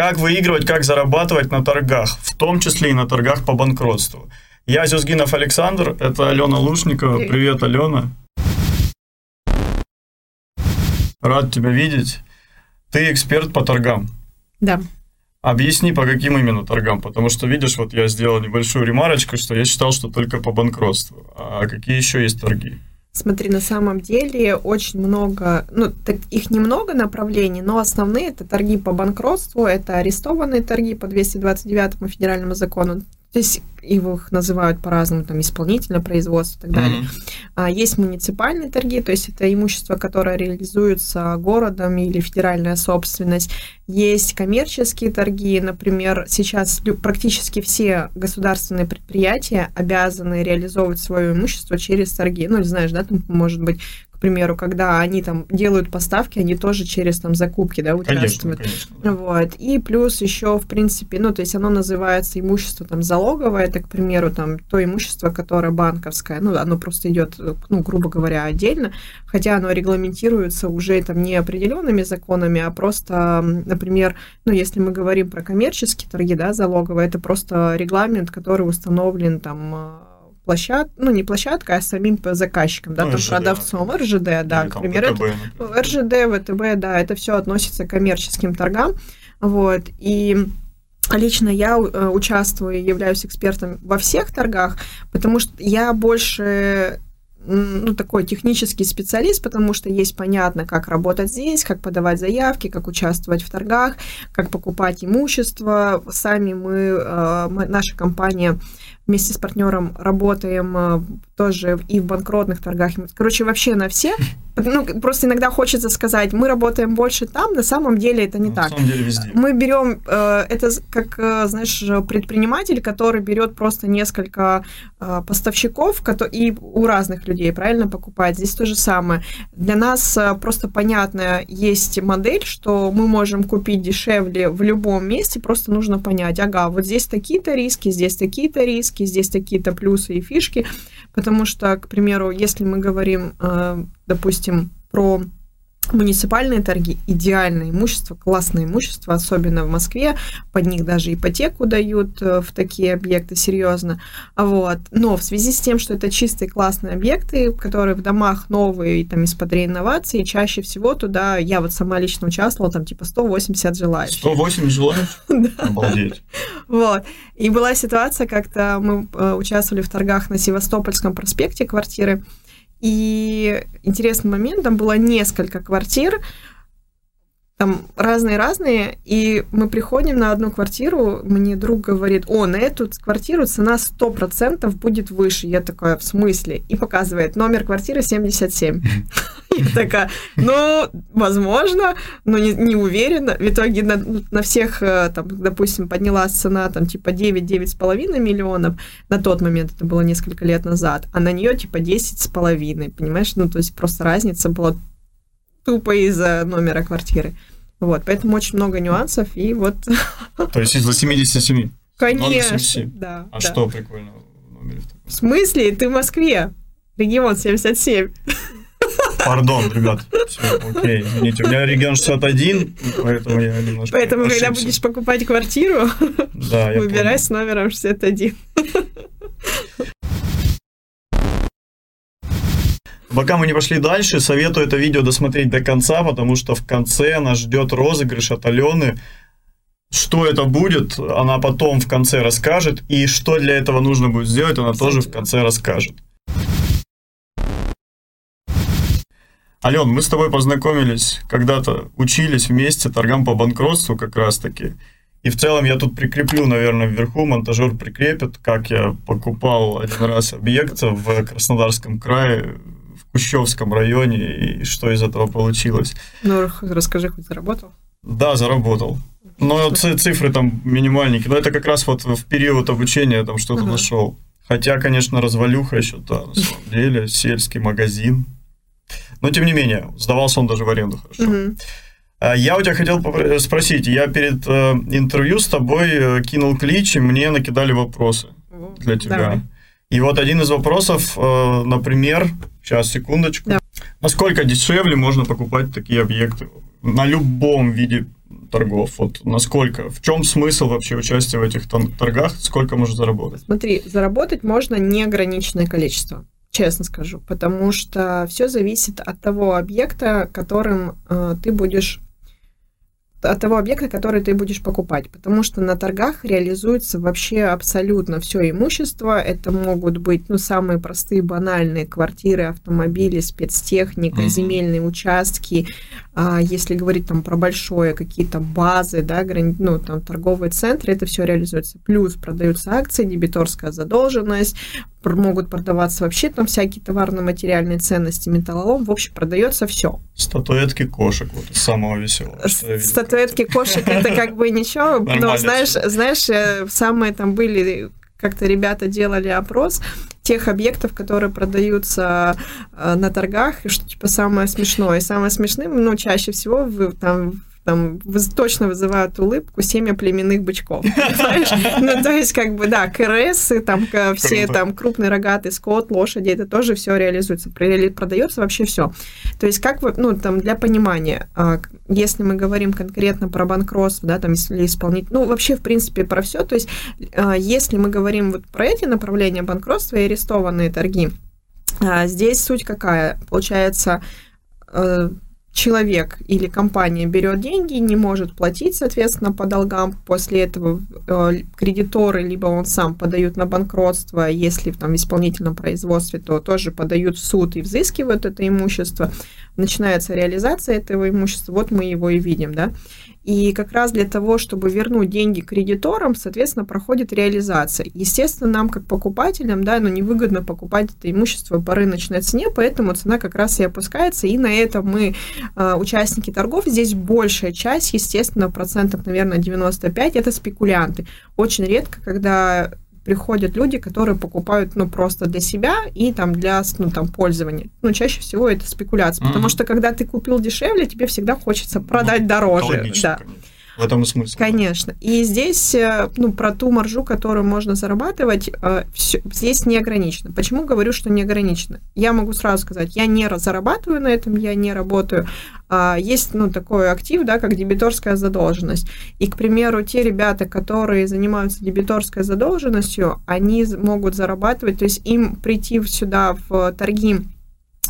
Как выигрывать, как зарабатывать на торгах, в том числе и на торгах по банкротству. Я Зюзгинов Александр, это Алена Лушникова. Привет, Алена. Рад тебя видеть. Ты эксперт по торгам. Да. Объясни, по каким именно торгам, потому что, видишь, вот я сделал небольшую ремарочку, что я считал, что только по банкротству. А какие еще есть торги? Смотри, на самом деле очень много, ну, так, их немного направлений, но основные это торги по банкротству, это арестованные торги по 229 федеральному закону, то есть их называют по-разному, там, исполнительное производство и так далее. Mm-hmm. А, есть муниципальные торги, то есть это имущество, которое реализуется городом или федеральная собственность. Есть коммерческие торги, например, сейчас практически все государственные предприятия обязаны реализовывать свое имущество через торги. Ну, знаешь, да, там может быть примеру, когда они там делают поставки, они тоже через там закупки, да, участвуют. Конечно, конечно, да. Вот. И плюс еще, в принципе, ну, то есть оно называется имущество там залоговое, это, к примеру, там то имущество, которое банковское, ну, оно просто идет, ну, грубо говоря, отдельно, хотя оно регламентируется уже там не определенными законами, а просто, например, ну, если мы говорим про коммерческие торги, да, залоговые, это просто регламент, который установлен там площад, ну не площадка, а самим заказчиком, да, ну, там РЖД, продавцом, РЖД, да, к примеру, ВТБ, это, РЖД, ВТБ, да, это все относится к коммерческим торгам, вот, и Лично я э, участвую и являюсь экспертом во всех торгах, потому что я больше ну, такой технический специалист, потому что есть понятно, как работать здесь, как подавать заявки, как участвовать в торгах, как покупать имущество. Сами мы, э, мы наша компания вместе с партнером работаем э, тоже и в банкротных торгах. Короче, вообще на все. Ну, просто иногда хочется сказать, мы работаем больше там, на самом деле это не ну, так. На самом деле везде. Мы берем, э, это как, э, знаешь, предприниматель, который берет просто несколько поставщиков и у разных людей, правильно, покупает. Здесь то же самое. Для нас просто понятно, есть модель, что мы можем купить дешевле в любом месте, просто нужно понять, ага, вот здесь такие-то риски, здесь такие-то риски, здесь такие-то плюсы и фишки. Потому что, к примеру, если мы говорим, э, допустим, про муниципальные торги идеальное имущество, классное имущество, особенно в Москве, под них даже ипотеку дают э, в такие объекты, серьезно. Вот. Но в связи с тем, что это чистые классные объекты, которые в домах новые, там, из-под реинновации, чаще всего туда, я вот сама лично участвовала, там, типа, 180 желающих. 180 желающих? Да. Обалдеть. Вот. И была ситуация, как-то мы э, участвовали в торгах на Севастопольском проспекте квартиры, и интересный момент, там было несколько квартир, там разные-разные, и мы приходим на одну квартиру, мне друг говорит, о, на эту квартиру цена 100% будет выше. Я такая, в смысле? И показывает номер квартиры 77. Я такая, ну, возможно, но не, не уверена. В итоге на, на всех, э, там, допустим, поднялась цена там типа 9-9,5 миллионов. На тот момент это было несколько лет назад, а на нее типа 10,5, понимаешь? Ну, то есть просто разница была тупо из-за номера квартиры. Вот, поэтому очень много нюансов, и вот... То есть из-за 77? Конечно, да. А да. что прикольно в номере? В смысле? Ты в Москве. Регион 77. Пардон, ребят. Все, окей, извините. У меня регион 61, поэтому я немножко Поэтому, ошибся. когда будешь покупать квартиру, да, выбирай с номером 61. Пока мы не пошли дальше, советую это видео досмотреть до конца, потому что в конце нас ждет розыгрыш от Алены. Что это будет, она потом в конце расскажет, и что для этого нужно будет сделать, она тоже в конце расскажет. Ален, мы с тобой познакомились, когда-то учились вместе торгам по банкротству как раз-таки. И в целом я тут прикреплю, наверное, вверху, монтажер прикрепит, как я покупал один раз объект в Краснодарском крае, Кущевском районе, и что из этого получилось. Ну, расскажи, хоть заработал? Да, заработал. Но цифры там минимальненькие. Но это как раз вот в период обучения там что-то ага. нашел. Хотя, конечно, развалюха еще, да, на самом деле, сельский магазин, но тем не менее, сдавался он даже в аренду хорошо. Угу. Я у тебя хотел спросить, я перед э, интервью с тобой э, кинул клич, и мне накидали вопросы для тебя. Давай. И вот один из вопросов, э, например, сейчас, секундочку. Да. Насколько дешевле можно покупать такие объекты на любом виде торгов? Вот насколько, в чем смысл вообще участия в этих торгах? Сколько можно заработать? Смотри, заработать можно неограниченное количество честно скажу, потому что все зависит от того объекта, которым э, ты будешь от того объекта, который ты будешь покупать, потому что на торгах реализуется вообще абсолютно все имущество. Это могут быть ну, самые простые, банальные квартиры, автомобили, спецтехника, mm-hmm. земельные участки. А если говорить там про большое, какие-то базы, да, грани... ну, там торговые центры, это все реализуется. Плюс продаются акции, дебиторская задолженность, могут продаваться вообще там всякие товарно-материальные ценности, металлолом. В общем, продается все. Статуэтки кошек, вот самого веселого. Статуэтки кошек это как бы ничего, но знаешь, знаешь, э, самые там были как-то ребята делали опрос тех объектов, которые продаются э, на торгах, и что типа самое смешное. И самое смешное, ну, чаще всего вы там там точно вызывают улыбку семя племенных бычков. Ну, то есть, как бы, да, КРС, там все там крупный рогатый скот, лошади, это тоже все реализуется. Продается вообще все. То есть, как вы, ну, там, для понимания, а, если мы говорим конкретно про банкротство, да, там, если исполнить, ну, вообще, в принципе, про все, то есть, а, если мы говорим вот про эти направления банкротства и арестованные торги, а, здесь суть какая? Получается, э, человек или компания берет деньги, не может платить, соответственно, по долгам, после этого э, кредиторы, либо он сам подают на банкротство, если там в исполнительном производстве, то тоже подают в суд и взыскивают это имущество, начинается реализация этого имущества, вот мы его и видим, да, и как раз для того, чтобы вернуть деньги кредиторам, соответственно, проходит реализация. Естественно, нам, как покупателям, да, ну, невыгодно покупать это имущество по рыночной цене, поэтому цена как раз и опускается. И на этом мы, а, участники торгов, здесь большая часть, естественно, процентов, наверное, 95, это спекулянты. Очень редко, когда приходят люди, которые покупают, ну, просто для себя и там для, ну, там, пользования. Ну, чаще всего это спекуляция, mm-hmm. потому что когда ты купил дешевле, тебе всегда хочется продать ну, дороже. Да. Конечно. В этом и смысл. Конечно. И здесь, э, ну, про ту маржу, которую можно зарабатывать, э, все, здесь не ограничено. Почему говорю, что не ограничено? Я могу сразу сказать, я не зарабатываю на этом, я не работаю. А есть, ну, такой актив, да, как дебиторская задолженность. И, к примеру, те ребята, которые занимаются дебиторской задолженностью, они могут зарабатывать, то есть им прийти сюда в торги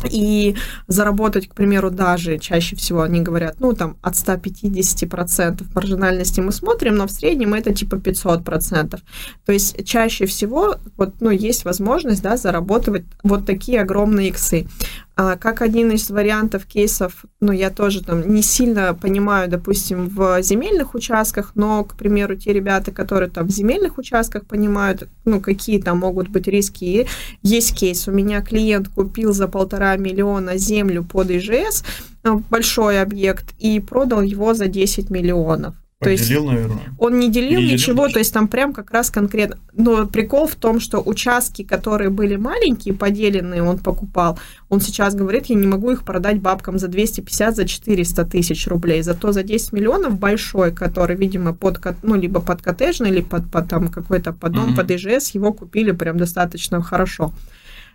и заработать, к примеру, даже чаще всего они говорят, ну, там, от 150% маржинальности мы смотрим, но в среднем это типа 500%. То есть чаще всего вот, ну, есть возможность, да, заработать вот такие огромные иксы. А, как один из вариантов кейсов, ну, я тоже там не сильно понимаю, допустим, в земельных участках, но, к примеру, те ребята, которые там в земельных участках понимают, ну, какие там могут быть риски. Есть кейс, у меня клиент купил за полтора миллиона землю под ИЖС, э, большой объект, и продал его за 10 миллионов. То есть наверное. Он не делил не ничего, делил, то есть там прям как раз конкретно. Но прикол в том, что участки, которые были маленькие, поделенные, он покупал, он сейчас говорит, я не могу их продать бабкам за 250, за 400 тысяч рублей. Зато за 10 миллионов большой, который, видимо, под, ну, либо под коттеджный, или под, под там какой-то под дом, mm-hmm. под ИЖС, его купили прям достаточно хорошо.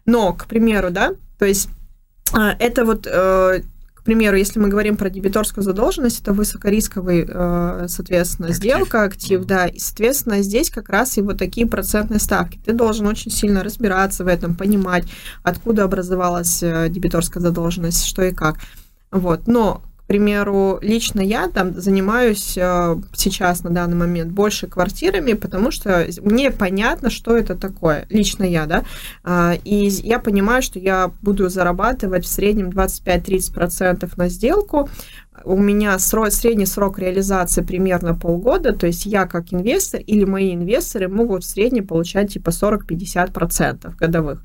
Но, к примеру, да, то есть а, это вот э, примеру, если мы говорим про дебиторскую задолженность, это высокорисковый, э, соответственно, актив. сделка, актив, да, и, соответственно, здесь как раз и вот такие процентные ставки. Ты должен очень сильно разбираться в этом, понимать, откуда образовалась э, дебиторская задолженность, что и как. Вот. Но примеру, лично я там занимаюсь э, сейчас на данный момент больше квартирами, потому что мне понятно, что это такое, лично я, да, э, и я понимаю, что я буду зарабатывать в среднем 25-30% на сделку, у меня срок, средний срок реализации примерно полгода, то есть я как инвестор или мои инвесторы могут в среднем получать типа 40-50% годовых.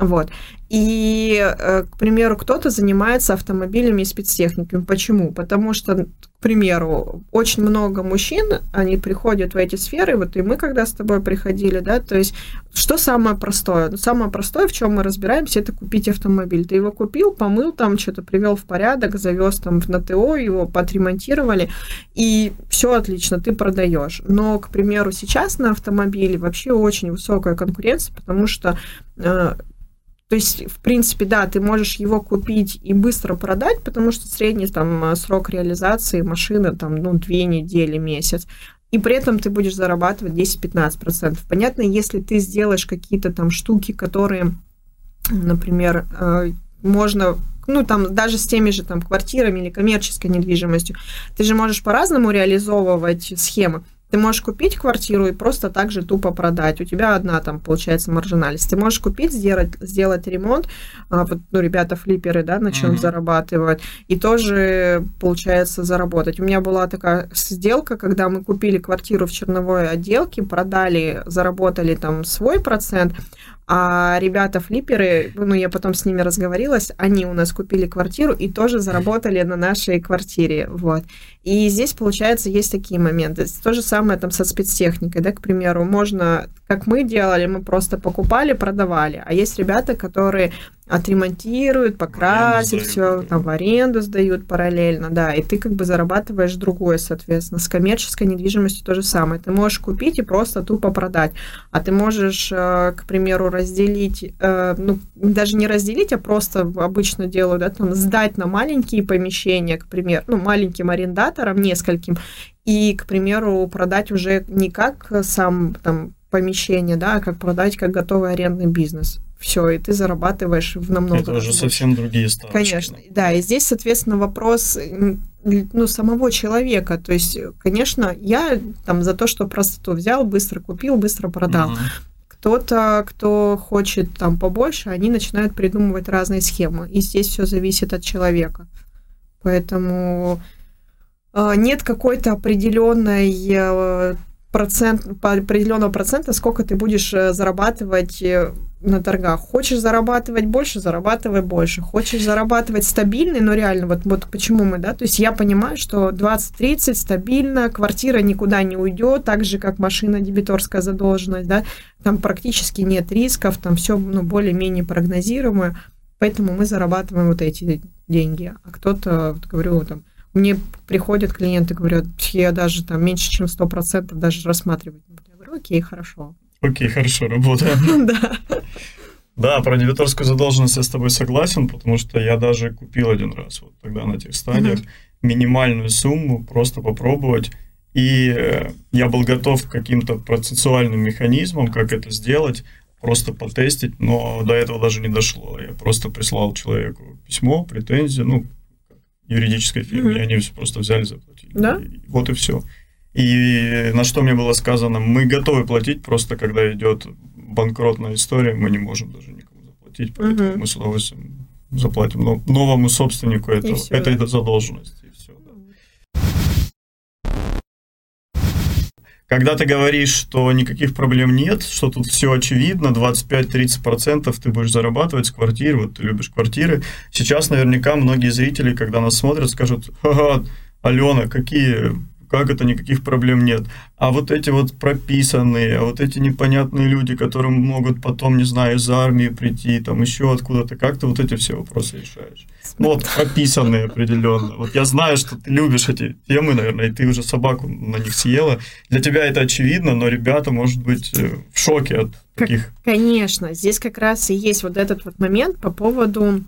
Вот. И, э, к примеру, кто-то занимается автомобилями и спецтехниками. Почему? Потому что, к примеру, очень много мужчин, они приходят в эти сферы, вот и мы когда с тобой приходили, да, то есть что самое простое? Ну, самое простое, в чем мы разбираемся, это купить автомобиль. Ты его купил, помыл там, что-то привел в порядок, завез там на ТО, его подремонтировали, и все отлично, ты продаешь. Но, к примеру, сейчас на автомобиле вообще очень высокая конкуренция, потому что э, то есть, в принципе, да, ты можешь его купить и быстро продать, потому что средний там срок реализации машины там, ну, две недели, месяц. И при этом ты будешь зарабатывать 10-15%. Понятно, если ты сделаешь какие-то там штуки, которые, например, э, можно ну, там, даже с теми же там квартирами или коммерческой недвижимостью, ты же можешь по-разному реализовывать схемы. Ты можешь купить квартиру и просто так же тупо продать. У тебя одна там, получается, маржинальность. Ты можешь купить, сделать, сделать ремонт. А, вот, ну, ребята флиперы, да, на чем mm-hmm. зарабатывают. И тоже, получается, заработать. У меня была такая сделка, когда мы купили квартиру в черновой отделке, продали, заработали там свой процент, а ребята флиперы, ну, я потом с ними разговорилась, они у нас купили квартиру и тоже заработали на нашей квартире, вот. И здесь, получается, есть такие моменты. То же самое там со спецтехникой, да, к примеру, можно, как мы делали, мы просто покупали, продавали, а есть ребята, которые отремонтируют, покрасят все, там в аренду сдают параллельно, да, и ты как бы зарабатываешь другое, соответственно. С коммерческой недвижимостью то же самое. Ты можешь купить и просто тупо продать, а ты можешь, э, к примеру, разделить, э, ну, даже не разделить, а просто обычно делают, да, там, сдать на маленькие помещения, к примеру, ну, маленьким арендаторам, нескольким, и, к примеру, продать уже не как сам там помещение, да, а как продать как готовый арендный бизнес все, и ты зарабатываешь в намного Это уже больше. совсем другие ставки. Конечно, да, и здесь, соответственно, вопрос ну, самого человека. То есть, конечно, я там за то, что простоту взял, быстро купил, быстро продал. Угу. Кто-то, кто хочет там побольше, они начинают придумывать разные схемы. И здесь все зависит от человека. Поэтому э, нет какой-то определенной э, процент, определенного процента, сколько ты будешь э, зарабатывать на торгах. Хочешь зарабатывать больше, зарабатывай больше. Хочешь зарабатывать стабильно, но реально, вот, вот почему мы, да, то есть я понимаю, что 20-30 стабильно, квартира никуда не уйдет, так же, как машина, дебиторская задолженность, да, там практически нет рисков, там все, ну, более-менее прогнозируемо, поэтому мы зарабатываем вот эти деньги. А кто-то, вот, говорю, там, мне приходят клиенты, говорят, я даже там меньше, чем 100% даже рассматривать Я говорю, окей, хорошо. Окей, хорошо, работаем. Да. Да, про дебиторскую задолженность я с тобой согласен, потому что я даже купил один раз, вот тогда на тех стадиях, минимальную сумму, просто попробовать. И э, я был готов к каким-то процессуальным механизмам, как это сделать, просто потестить, но до этого даже не дошло. Я просто прислал человеку письмо, претензию, ну, юридической фирме, mm-hmm. и они все просто взяли, заплатили. Да? И вот и все. И на что мне было сказано, мы готовы платить, просто когда идет банкротная история, мы не можем даже никому заплатить, поэтому угу. мы с удовольствием заплатим новому собственнику этого, все, этой да. задолженности. все, да. Когда ты говоришь, что никаких проблем нет, что тут все очевидно, 25-30% ты будешь зарабатывать с квартиры, вот ты любишь квартиры, сейчас наверняка многие зрители, когда нас смотрят, скажут, ага, Алена, какие как это никаких проблем нет. А вот эти вот прописанные, вот эти непонятные люди, которые могут потом, не знаю, из армии прийти, там еще откуда-то, как ты вот эти все вопросы решаешь? Ну, вот прописанные определенно. Вот я знаю, что ты любишь эти темы, наверное, и ты уже собаку на них съела. Для тебя это очевидно, но ребята, может быть, э, в шоке от таких. Конечно, здесь как раз и есть вот этот вот момент по поводу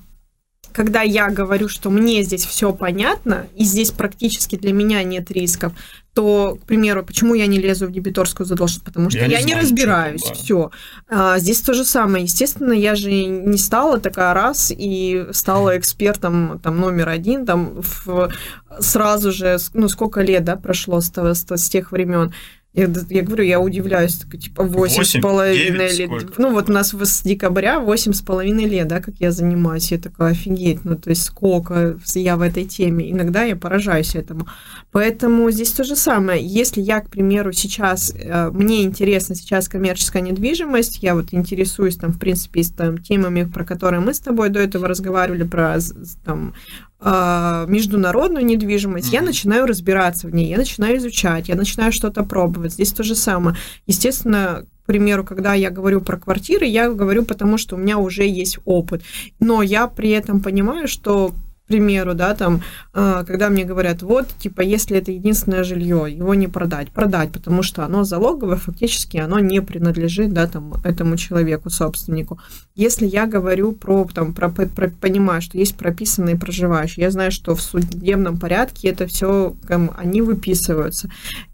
когда я говорю, что мне здесь все понятно, и здесь практически для меня нет рисков, то, к примеру, почему я не лезу в дебиторскую задолженность? Потому что я, я не, не разбираюсь. Да. Все. А, здесь то же самое. Естественно, я же не стала такая раз и стала экспертом там номер один, там в, сразу же, ну сколько лет, да, прошло с, с, с тех времен. Я, я говорю, я удивляюсь, типа, восемь с половиной лет. Сколько? Ну, вот у нас с декабря восемь с половиной лет, да, как я занимаюсь. Я такая, офигеть, ну, то есть сколько я в этой теме. Иногда я поражаюсь этому. Поэтому здесь то же самое. Если я, к примеру, сейчас, э, мне интересна сейчас коммерческая недвижимость, я вот интересуюсь там, в принципе, с там, темами, про которые мы с тобой до этого разговаривали, про там, международную недвижимость, mm-hmm. я начинаю разбираться в ней, я начинаю изучать, я начинаю что-то пробовать. Здесь то же самое. Естественно, к примеру, когда я говорю про квартиры, я говорю потому, что у меня уже есть опыт. Но я при этом понимаю, что примеру, да, там, а, когда мне говорят, вот, типа, если это единственное жилье, его не продать, продать, потому что оно залоговое, фактически оно не принадлежит, да, там, этому человеку, собственнику. Если я говорю про, там, про, про понимаю, что есть прописанные проживающие, я знаю, что в судебном порядке это все, они выписываются,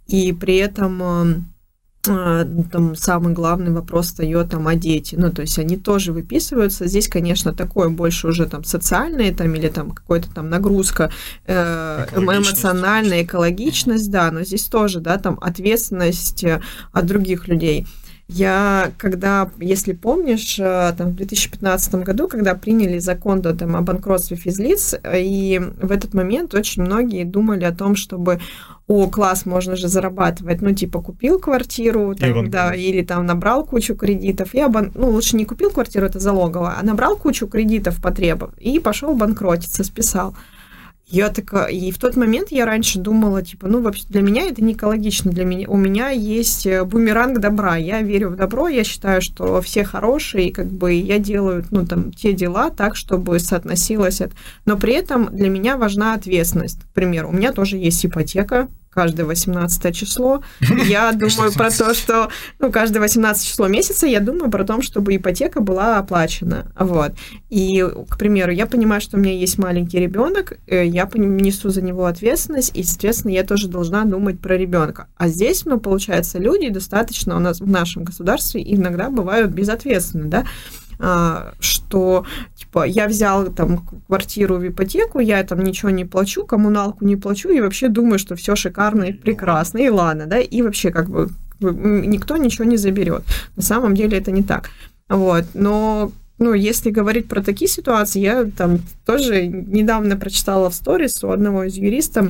и при этом а, там самый главный вопрос встает там о дети. Ну, то есть они тоже выписываются. Здесь, конечно, такое больше уже там социальное там или там какая-то там нагрузка э, эмоциональная, экологичность, да, но здесь тоже, да, там ответственность э, от других людей. Я, когда, если помнишь, э, там, в 2015 году, когда приняли закон да, там, о банкротстве физлиц, и в этот момент очень многие думали о том, чтобы о, класс, можно же зарабатывать, ну, типа, купил квартиру, там, да, или там набрал кучу кредитов, и обан... ну, лучше не купил квартиру, это залоговое, а набрал кучу кредитов потребов и пошел банкротиться, списал. Я такая, и в тот момент я раньше думала, типа, ну, вообще для меня это не экологично, для меня, у меня есть э, бумеранг добра, я верю в добро, я считаю, что все хорошие, и как бы я делаю, ну, там, те дела так, чтобы соотносилось это, но при этом для меня важна ответственность, к примеру, у меня тоже есть ипотека, каждое 18 число. Я думаю про то, что ну, каждое 18 число месяца я думаю про то, чтобы ипотека была оплачена. Вот. И, к примеру, я понимаю, что у меня есть маленький ребенок, э, я несу за него ответственность, и, соответственно, я тоже должна думать про ребенка. А здесь, ну, получается, люди достаточно у нас в нашем государстве иногда бывают безответственны, да, что типа я взял там квартиру в ипотеку, я там ничего не плачу, коммуналку не плачу и вообще думаю, что все шикарно и прекрасно, и ладно, да, и вообще как бы никто ничего не заберет. На самом деле это не так. Вот, но ну, если говорить про такие ситуации, я там тоже недавно прочитала в сторис у одного из юристов,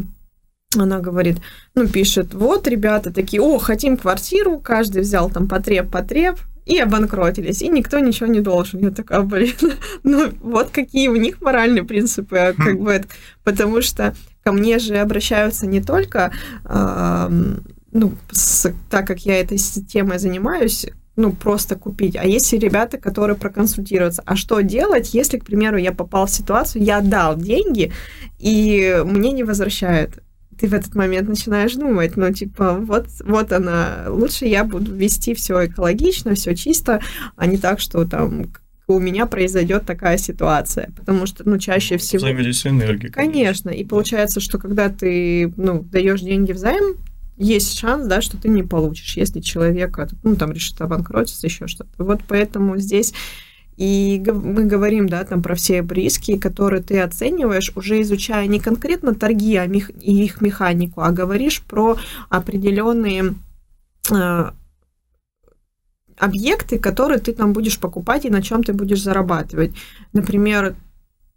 она говорит, ну, пишет, вот, ребята такие, о, хотим квартиру, каждый взял там потреб-потреб, и обанкротились, и никто ничего не должен. Я такая, блин, ну вот какие у них моральные принципы, а как бы это, потому что ко мне же обращаются не только, э, ну, с, так как я этой темой занимаюсь, ну, просто купить. А есть и ребята, которые проконсультируются. А что делать, если, к примеру, я попал в ситуацию, я дал деньги, и мне не возвращают? Ты в этот момент начинаешь думать, ну, типа, вот, вот она, лучше я буду вести все экологично, все чисто, а не так, что там у меня произойдет такая ситуация, потому что, ну, чаще всего... Взаимодействие энергии. Конечно. конечно, и получается, что когда ты, ну, даешь деньги взаим, есть шанс, да, что ты не получишь, если человек, ну, там, решит обанкротиться, еще что-то. Вот поэтому здесь и мы говорим, да, там про все риски, которые ты оцениваешь, уже изучая не конкретно торги а мех... и их механику, а говоришь про определенные э, объекты, которые ты там будешь покупать и на чем ты будешь зарабатывать. Например,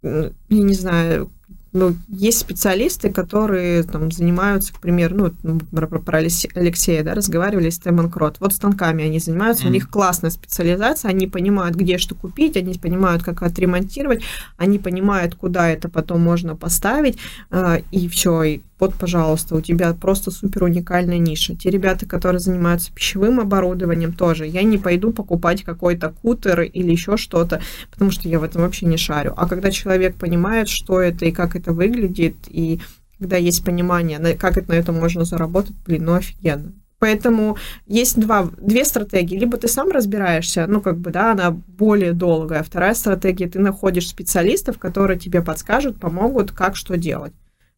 я не знаю, ну, есть специалисты, которые там занимаются, к примеру, ну, про, про Алексея, да, разговаривали с Тэмон Крот. Вот станками они занимаются, mm-hmm. у них классная специализация, они понимают, где что купить, они понимают, как отремонтировать, они понимают, куда это потом можно поставить, э, и все, и вот, пожалуйста, у тебя просто супер уникальная ниша. Те ребята, которые занимаются пищевым оборудованием, тоже. Я не пойду покупать какой-то кутер или еще что-то, потому что я в этом вообще не шарю. А когда человек понимает, что это и как это выглядит, и когда есть понимание, как это на этом можно заработать, блин, ну офигенно. Поэтому есть два, две стратегии. Либо ты сам разбираешься, ну, как бы, да, она более долгая. Вторая стратегия, ты находишь специалистов, которые тебе подскажут, помогут, как что делать.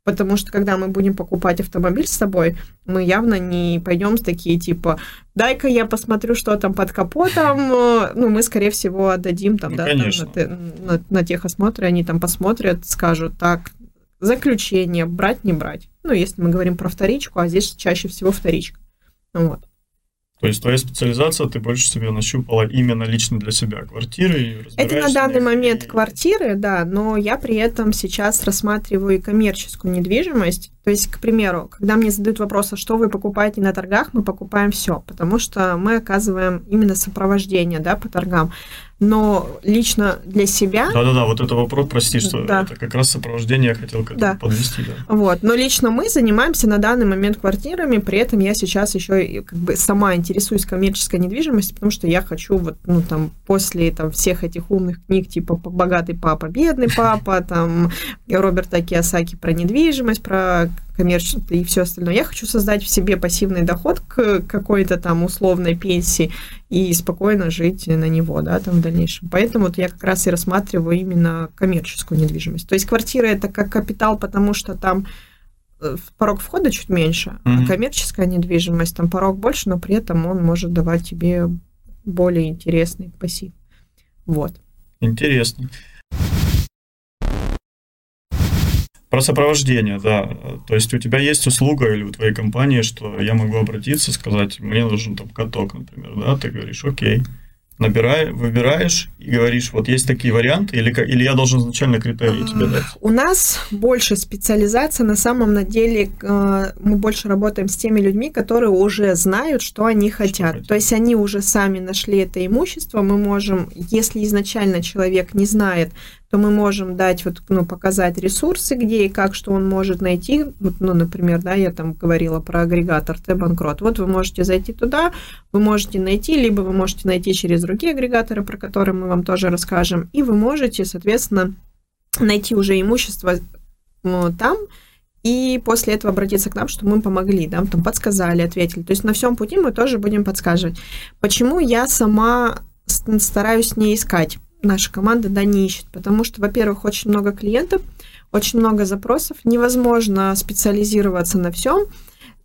Потому что когда мы будем покупать автомобиль с собой, мы явно не пойдем с такие типа, дай-ка я посмотрю, что там под капотом. Ну, мы, скорее всего, отдадим там, ну, да, там, на, на, на техосмотре, они там посмотрят, скажут, так, заключение, брать, не брать. Ну, если мы говорим про вторичку, а здесь чаще всего вторичка. Вот. То есть твоя специализация, ты больше себе нащупала именно лично для себя квартиры? Это на данный момент и... квартиры, да, но я при этом сейчас рассматриваю и коммерческую недвижимость. То есть, к примеру, когда мне задают вопрос, а что вы покупаете на торгах, мы покупаем все, потому что мы оказываем именно сопровождение да, по торгам но лично для себя... Да-да-да, вот это вопрос, прости, что да. это как раз сопровождение я хотел к да. подвести. Да. Вот, но лично мы занимаемся на данный момент квартирами, при этом я сейчас еще и как бы сама интересуюсь коммерческой недвижимостью, потому что я хочу вот, ну, там, после там всех этих умных книг, типа «Богатый папа, бедный папа», там, Роберта Киосаки про недвижимость, про коммерчество и все остальное. Я хочу создать в себе пассивный доход к какой-то там условной пенсии и спокойно жить на него, да, там в дальнейшем. Поэтому вот я как раз и рассматриваю именно коммерческую недвижимость. То есть квартира это как капитал, потому что там э, порог входа чуть меньше, mm-hmm. а коммерческая недвижимость, там порог больше, но при этом он может давать тебе более интересный пассив. Вот. Интересно. Про сопровождение, да. То есть у тебя есть услуга или у твоей компании, что я могу обратиться, сказать, мне нужен там каток, например, да, ты говоришь, окей, набирай, выбираешь и говоришь, вот есть такие варианты, или, или я должен изначально критерии тебе дать? У нас больше специализация, на самом деле э, мы больше работаем с теми людьми, которые уже знают, что они хотят. Что То есть они уже сами нашли это имущество, мы можем, если изначально человек не знает, то мы можем дать, вот, ну, показать ресурсы, где и как, что он может найти. Вот, ну, например, да, я там говорила про агрегатор Т-банкрот. Вот вы можете зайти туда, вы можете найти, либо вы можете найти через другие агрегаторы, про которые мы вам тоже расскажем, и вы можете, соответственно, найти уже имущество ну, там, и после этого обратиться к нам, что мы помогли, да, там подсказали, ответили. То есть на всем пути мы тоже будем подсказывать. Почему я сама стараюсь не искать? Наша команда, да, не ищет, потому что, во-первых, очень много клиентов, очень много запросов, невозможно специализироваться на всем.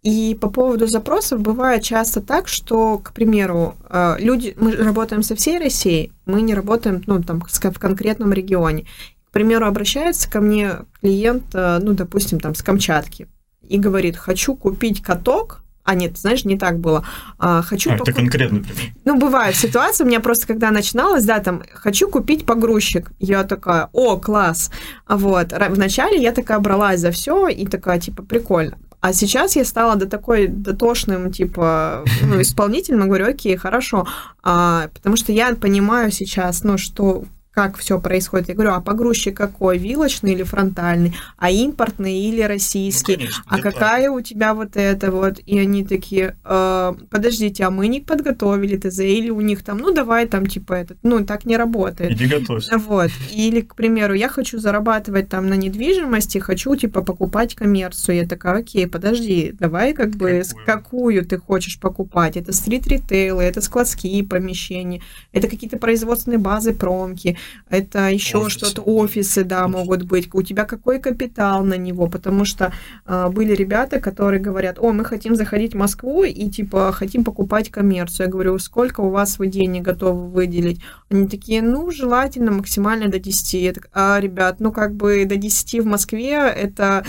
И по поводу запросов бывает часто так, что, к примеру, э, люди, мы работаем со всей Россией, мы не работаем, ну, там, в конкретном регионе. К примеру, обращается ко мне клиент, э, ну, допустим, там, с Камчатки, и говорит, хочу купить каток, а нет, знаешь, не так было. А, хочу а, покуп... это конкретно пример. Ну, бывает ситуация, у меня просто, когда начиналась, да, там, хочу купить погрузчик. Я такая, о, класс. Вот. Вначале я такая бралась за все и такая, типа, прикольно. А сейчас я стала до такой дотошным, типа, ну, исполнителем, и говорю, окей, хорошо. А, потому что я понимаю сейчас, ну, что как все происходит. Я говорю, а погрузчик какой, вилочный или фронтальный, а импортный или российский, ну, конечно, а какая у тебя вот это вот, и они такие, э, подождите, а мы не подготовили ТЗ, или у них там, ну давай там типа этот, ну так не работает. Иди готовься. Вот, или, к примеру, я хочу зарабатывать там на недвижимости, хочу типа покупать коммерцию, я такая, окей, подожди, давай как бы какую, какую ты хочешь покупать, это стрит-ритейлы, это складские помещения, это какие-то производственные базы, промки, это еще что-то, офисы, да, могут быть. У тебя какой капитал на него? Потому что э, были ребята, которые говорят, о, мы хотим заходить в Москву и типа хотим покупать коммерцию. Я говорю, сколько у вас вы денег готовы выделить? Они такие, ну, желательно максимально до 10. Я так, а, ребят, ну, как бы до 10 в Москве это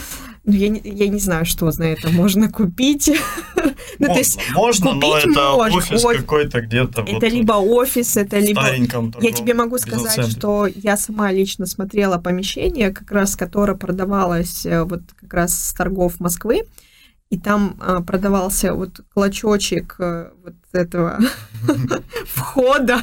ну, я не, я не знаю, что за это можно купить. ну, то есть можно, но это офис какой-то где-то. Это либо офис, это либо... Я тебе могу сказать, что я сама лично смотрела помещение, как раз которое продавалось э, вот как раз с торгов Москвы и там а, продавался вот клочочек а, вот этого входа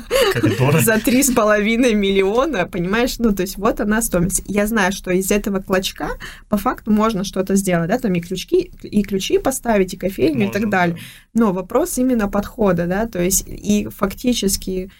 за три с половиной миллиона, понимаешь? Ну, то есть вот она стоимость. Я знаю, что из этого клочка по факту можно что-то сделать, да, там и ключи, и ключи поставить, и кофейню, и так далее. Но вопрос именно подхода, да, то есть и фактически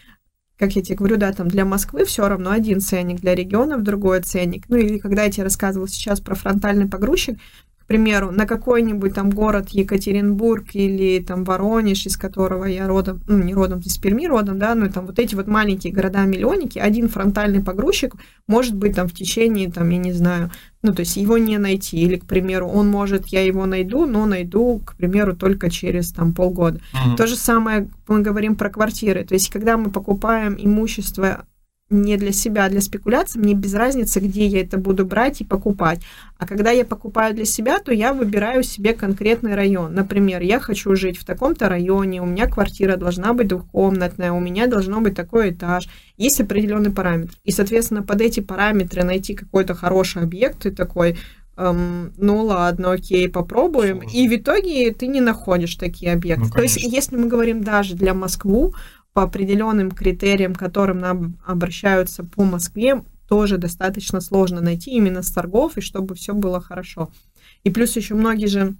как я тебе говорю, да, там для Москвы все равно один ценник, для регионов другой ценник. Ну или когда я тебе рассказывала сейчас про фронтальный погрузчик, примеру, на какой-нибудь там город Екатеринбург или там Воронеж, из которого я родом, ну, не родом, из Перми родом, да, ну, там вот эти вот маленькие города-миллионники, один фронтальный погрузчик может быть там в течение, там, я не знаю, ну, то есть его не найти, или, к примеру, он может, я его найду, но найду, к примеру, только через там полгода. Uh-huh. То же самое мы говорим про квартиры, то есть когда мы покупаем имущество не для себя, а для спекуляции, мне без разницы, где я это буду брать и покупать. А когда я покупаю для себя, то я выбираю себе конкретный район. Например, я хочу жить в таком-то районе, у меня квартира должна быть двухкомнатная, у меня должно быть такой этаж. Есть определенный параметр. И, соответственно, под эти параметры найти какой-то хороший объект и такой, эм, ну ладно, окей, попробуем. Сложно. И в итоге ты не находишь такие объекты. Ну, То есть, если мы говорим даже для Москву, по определенным критериям, которым нам обращаются по Москве, тоже достаточно сложно найти именно с торгов, и чтобы все было хорошо. И плюс еще многие же,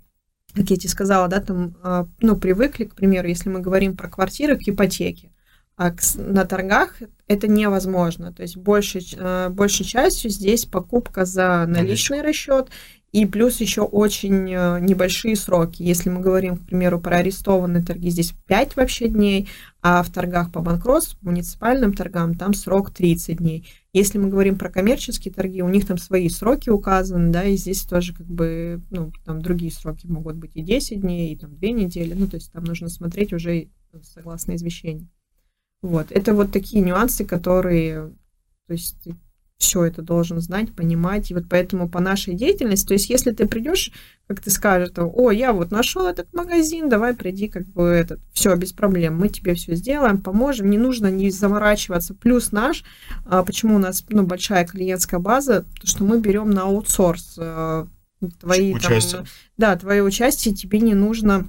как я тебе сказала, да, там, а, ну, привыкли, к примеру, если мы говорим про квартиры, к ипотеке. А на торгах это невозможно. То есть большей, а, большей частью здесь покупка за наличный расчет и плюс еще очень э, небольшие сроки. Если мы говорим, к примеру, про арестованные торги, здесь 5 вообще дней, а в торгах по банкротству, муниципальным торгам, там срок 30 дней. Если мы говорим про коммерческие торги, у них там свои сроки указаны, да, и здесь тоже как бы, ну, там другие сроки могут быть и 10 дней, и там 2 недели, ну, то есть там нужно смотреть уже согласно извещению. Вот, это вот такие нюансы, которые, то есть все это должен знать, понимать. И вот поэтому по нашей деятельности, то есть если ты придешь, как ты скажешь, о, я вот нашел этот магазин, давай приди, как бы этот, все, без проблем, мы тебе все сделаем, поможем, не нужно не заморачиваться. Плюс наш, а, почему у нас ну, большая клиентская база, то, что мы берем на аутсорс э, твои участие. там, да, твое участие, тебе не нужно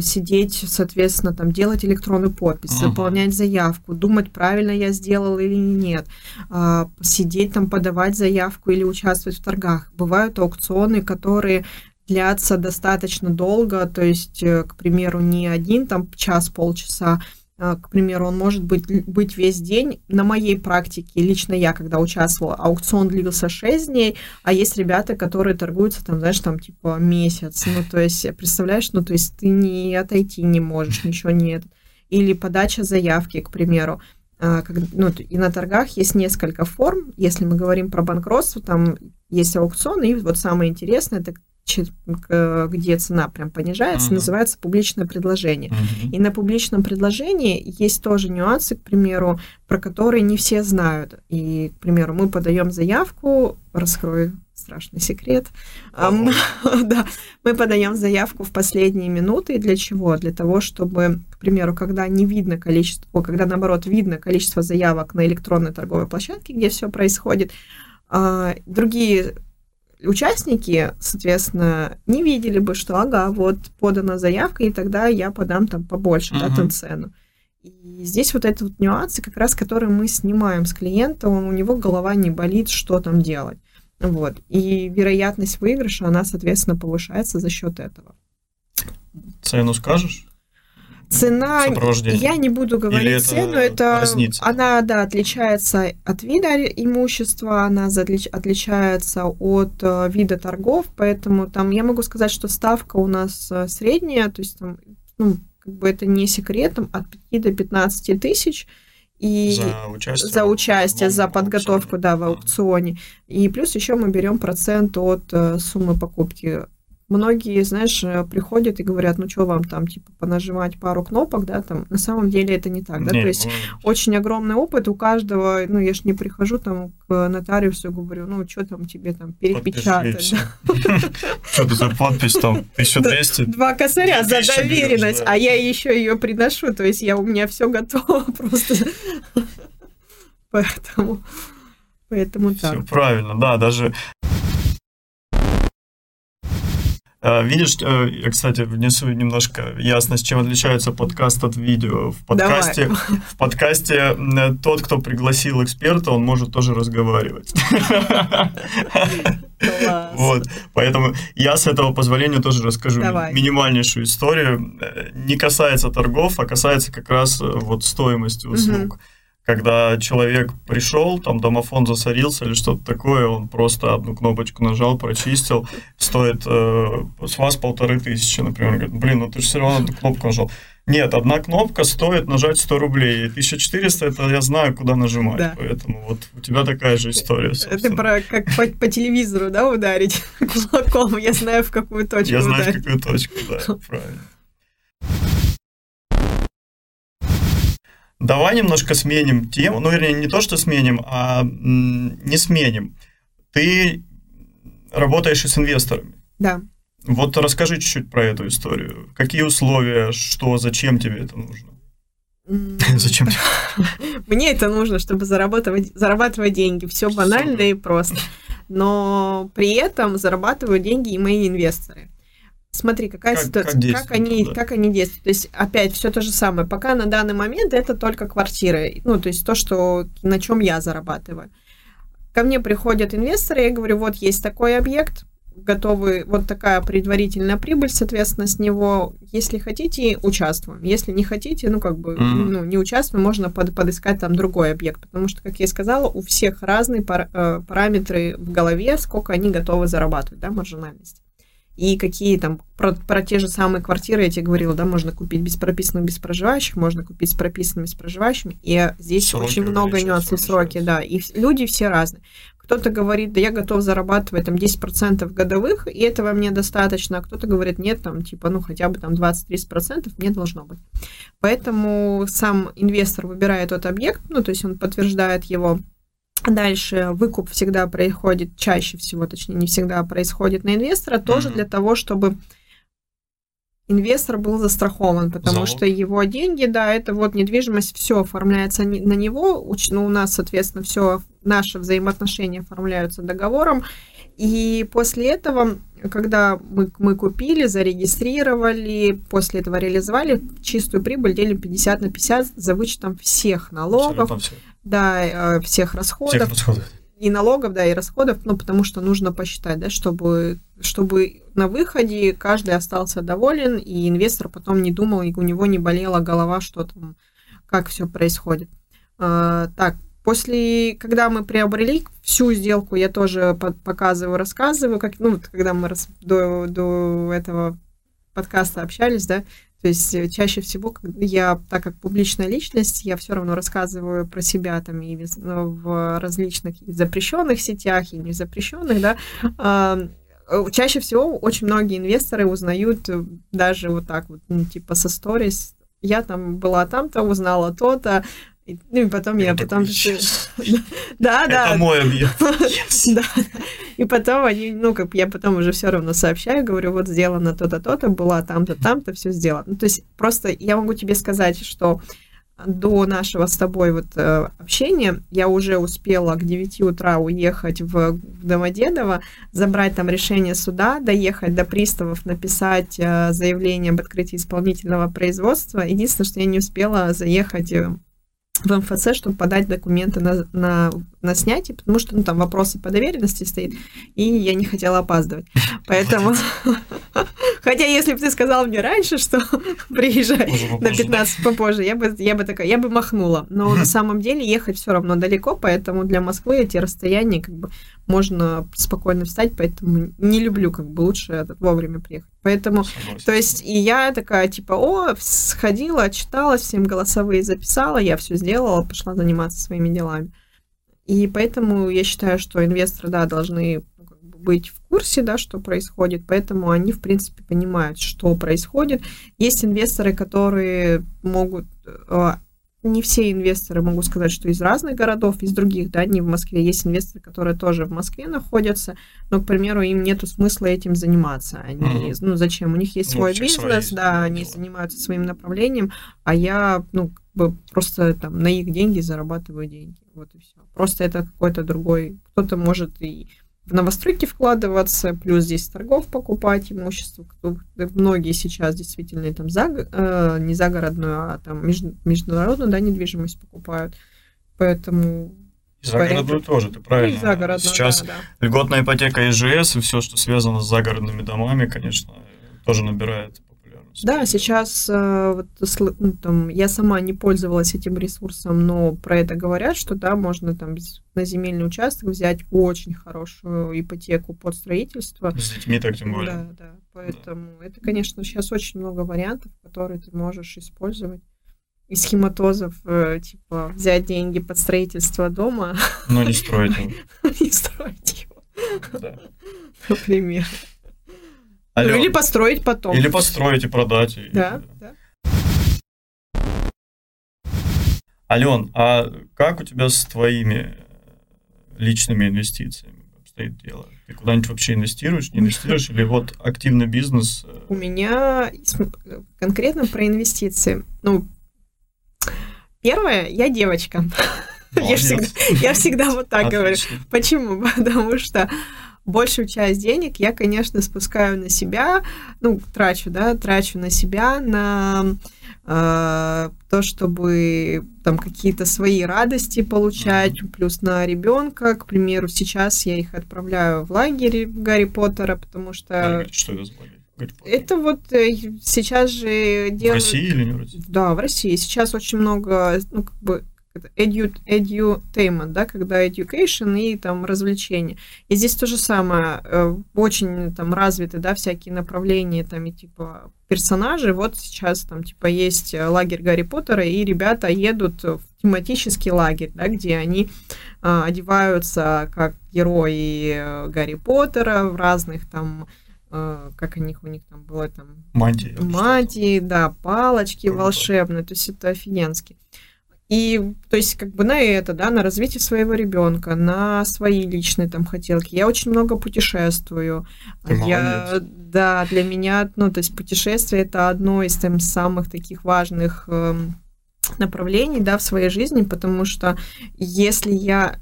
сидеть, соответственно, там делать электронную подпись, ага. заполнять заявку, думать, правильно я сделал или нет, а, сидеть там, подавать заявку или участвовать в торгах. Бывают аукционы, которые длятся достаточно долго, то есть, э, к примеру, не один там час-полчаса, к примеру, он может быть, быть весь день. На моей практике, лично я, когда участвовала, аукцион длился 6 дней, а есть ребята, которые торгуются там, знаешь, там типа месяц. Ну, то есть, представляешь, ну, то есть ты не отойти не можешь, ничего нет. Или подача заявки, к примеру. А, ну, и на торгах есть несколько форм. Если мы говорим про банкротство, там есть аукцион, и вот самое интересное, это где цена прям понижается, uh-huh. называется публичное предложение. Uh-huh. И на публичном предложении есть тоже нюансы, к примеру, про которые не все знают. И, к примеру, мы подаем заявку, раскрою страшный секрет. Да, мы подаем заявку в последние минуты. Для чего? Для того, чтобы, к примеру, когда не видно количество, когда наоборот видно количество заявок на электронной торговой площадке, где все происходит, а, другие участники, соответственно, не видели бы, что, ага, вот подана заявка, и тогда я подам там побольше, uh-huh. да, там цену. И здесь вот этот вот нюансы, как раз, которые мы снимаем с клиента, он, у него голова не болит, что там делать. Вот. И вероятность выигрыша, она, соответственно, повышается за счет этого. Цену скажешь? Цена, я не буду говорить Или цену, это, это она, да, отличается от вида имущества, она отличается от э, вида торгов, поэтому там я могу сказать, что ставка у нас э, средняя, то есть там, ну, как бы это не секретом, от 5 до 15 тысяч, и за участие, за, участие, за подготовку, да, в аукционе. И плюс еще мы берем процент от э, суммы покупки многие, знаешь, э, приходят и говорят, ну что вам там, типа, понажимать пару кнопок, да, там, на самом деле это не так, да, не, то есть ну... очень огромный опыт у каждого, ну, я ж не прихожу там к нотариусу говорю, ну, что там тебе там перепечатать. Что это за подпись там, 1200? Два косаря за доверенность, а я еще ее приношу, то есть я, у меня все готово просто. Поэтому... Поэтому так. Все правильно, да, даже видишь, э, я, кстати, внесу немножко ясность, чем отличается подкаст от видео. В подкасте, в подкасте тот, кто пригласил эксперта, он может тоже разговаривать. Вот, поэтому я с этого позволения тоже расскажу минимальнейшую историю. Э, не касается торгов, а касается как раз э, вот стоимости услуг когда человек пришел, там домофон засорился или что-то такое, он просто одну кнопочку нажал, прочистил, стоит э, с вас полторы тысячи, например. Он говорит, блин, ну ты же все равно эту кнопку нажал. Нет, одна кнопка стоит нажать 100 рублей. 1400 это я знаю, куда нажимать. Да. Поэтому вот у тебя такая же история. Собственно. Это про как по, по телевизору, да, ударить кулаком. Я знаю, в какую точку. Я знаю, в какую точку, да, правильно. Давай немножко сменим тему. Ну, вернее, не то, что сменим, а не сменим. Ты работаешь и с инвесторами. Да. Вот расскажи чуть-чуть про эту историю. Какие условия, что, зачем тебе это нужно? Зачем? Мне это нужно, чтобы зарабатывать, зарабатывать деньги. Все банально и просто. но при этом зарабатывают деньги и мои инвесторы. Смотри, какая Как- ситуация, как как, они, да. как они действуют. То есть, опять, все то же самое. Пока на данный момент это только квартиры. Ну, то есть то, что, на чем я зарабатываю. Ко мне приходят инвесторы, я говорю, вот есть такой объект, готовы, вот такая предварительная прибыль, соответственно, с него, если хотите, участвуем. Если не хотите, ну, как бы, Мгм. ну, не участвуем, можно под- подыскать там другой объект. Потому что, как я и сказала, у всех разные пар- э, параметры в голове, сколько они готовы зарабатывать, да, маржинальность. И какие там, про, про те же самые квартиры, я тебе говорила, да, можно купить без прописанных, без проживающих, можно купить с прописанными, с проживающими. И здесь Сроки очень много нюансов, сроки, да. И люди все разные. Кто-то говорит, да я готов зарабатывать там 10% годовых, и этого мне достаточно. А кто-то говорит, нет, там, типа, ну, хотя бы там 20-30% мне должно быть. Поэтому сам инвестор выбирает тот объект, ну, то есть он подтверждает его. Дальше выкуп всегда происходит, чаще всего, точнее, не всегда происходит на инвестора, тоже Мгм. для того, чтобы инвестор был застрахован, потому Залог. что его деньги, да, это вот недвижимость, все оформляется на него, ну, у нас, соответственно, все наши взаимоотношения оформляются договором, и после этого, когда мы, мы купили, зарегистрировали, после этого реализовали, чистую прибыль делим 50 на 50 за вычетом всех налогов, Абсолютно все. Да, э, всех Всех расходов, расходов. и налогов, да, и расходов, ну, потому что нужно посчитать, да, чтобы, чтобы на выходе каждый остался доволен, и инвестор потом не думал, и у него не болела голова, что там, как все происходит. А, так, после, когда мы приобрели всю сделку, я тоже по- показываю, рассказываю, как, ну, вот когда мы до, до этого подкаста общались, да, то есть э, чаще всего, я, так как публичная личность, я все равно рассказываю про себя там и в различных и запрещенных сетях, и незапрещенных, да. Чаще всего очень многие инвесторы узнают э, даже вот так вот, ну, типа со сторис. Я там была там-то, узнала то-то, и- ну и потом я потом... такой, «Yes, Да, да. Это мой объект. Да. И потом они, ну, как я потом уже все равно сообщаю, говорю, вот сделано то-то, то-то, была там-то, там-то, все сделано. Ну, то есть просто я могу тебе сказать, что до нашего с тобой вот э, общения я уже успела к 9 утра уехать в, в Домодедово, забрать там решение суда, доехать до приставов, написать э, заявление об открытии исполнительного производства. Единственное, что я не успела заехать э, в МФЦ, чтобы подать документы на, на, на снятие, потому что ну, там вопросы по доверенности стоит, и я не хотела опаздывать. Поэтому, хотя если бы ты сказал мне раньше, что приезжай на попозже. 15 попозже, я бы, я бы такая, я бы махнула. Но на самом деле ехать все равно далеко, поэтому для Москвы эти расстояния как бы можно спокойно встать, поэтому не люблю, как бы лучше вовремя приехать. Поэтому Согласен. то есть, и я такая, типа, о, сходила, отчиталась, всем голосовые записала, я все сделала, пошла заниматься своими делами. И поэтому я считаю, что инвесторы, да, должны ну, быть в курсе, да, что происходит, поэтому они, в принципе, понимают, что происходит. Есть инвесторы, которые могут... Не все инвесторы, могу сказать, что из разных городов, из других, да, не в Москве. Есть инвесторы, которые тоже в Москве находятся, но, к примеру, им нету смысла этим заниматься. Они, Мгм. ну, зачем? У них есть Ну, свой свои бизнес, да, да, они дела. занимаются своим направлением, а я, ну, как бы просто там на их деньги зарабатываю деньги. Вот и все. Просто это какой-то другой. Кто-то может и в новостройки вкладываться, плюс здесь торгов покупать имущество. Многие сейчас действительно там за, э, не загородную, а там меж- международную да, недвижимость покупают. Поэтому загородную тоже, ты правильно. и загородную, Сейчас да, да. льготная ипотека ИЖС и все, что связано с загородными домами, конечно, тоже набирает. Да, сейчас э, вот, ну, там, я сама не пользовалась этим ресурсом, но про это говорят, что да, можно там на земельный участок взять очень хорошую ипотеку под строительство. С детьми так тем более. Да, да. Поэтому это, конечно, сейчас очень много вариантов, которые ты можешь использовать. Из схематозов, э, типа, взять деньги под строительство дома, Но не строить его. и строить его, Да. Ну, Алён, или построить потом. Или построить и продать. и- Да, да. Ален, а как у тебя с твоими личными инвестициями обстоит дело? Ты куда-нибудь вообще инвестируешь, не инвестируешь? Или вот активный бизнес? э, У меня конкретно про инвестиции. Ну, первое, я девочка. Я всегда, я всегда вот так говорю. Почему? Потому что большую часть денег я, конечно, спускаю на себя, ну, трачу, да, трачу на себя, на э, то, чтобы там какие-то свои радости получать, mm-hmm. плюс на ребенка, к примеру, сейчас я их отправляю в лагерь Гарри Поттера, потому что... Что это за лагерь? Это вот э, сейчас же делают... В России или не в России? Да, в России. Сейчас очень много, ну, как бы, edu, edutainment, да, когда education и там развлечения. И здесь то же самое, э, очень там развиты, да, всякие направления там и типа персонажи. Вот сейчас там типа есть лагерь Гарри Поттера, и ребята едут в тематический лагерь, да, где они а, одеваются как герои э, Гарри Поттера в разных там как у них у них там было там мантии, мантии, да, палочки волшебные, то есть это офигенски. И, то есть, как бы на это, да, на развитие своего ребенка, на свои личные там хотелки. Я очень много путешествую. Ты я, молодец. да, для меня, ну, то есть, путешествие это одно из там самых таких важных э, направлений, да, в своей жизни, потому что если я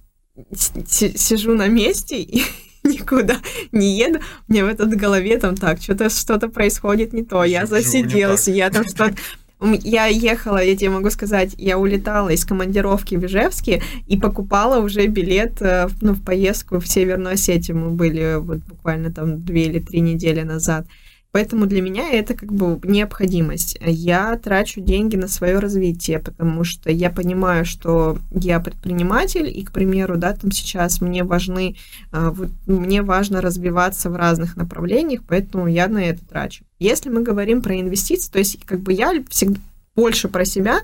сижу на месте и никуда не еду, мне в этот голове там так, что-то что-то происходит не то, я засиделась, я там что-то я ехала, я тебе могу сказать, я улетала из командировки в Ижевске и покупала уже билет э, ну, в поездку в Северную Осетию. Мы были вот буквально там две или три недели назад. Поэтому для меня это как бы необходимость. Я трачу деньги на свое развитие, потому что я понимаю, что я предприниматель, и, к примеру, да, там сейчас мне важны, а, вот, мне важно развиваться в разных направлениях, поэтому я на это трачу. Если мы говорим про инвестиции, то есть как бы я всегда больше про себя,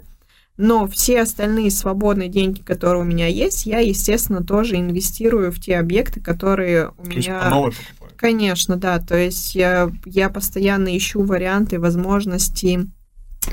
но все остальные свободные деньги, которые у меня есть, я, естественно, тоже инвестирую в те объекты, которые у То меня... Конечно, да. То есть я, я постоянно ищу варианты, возможности.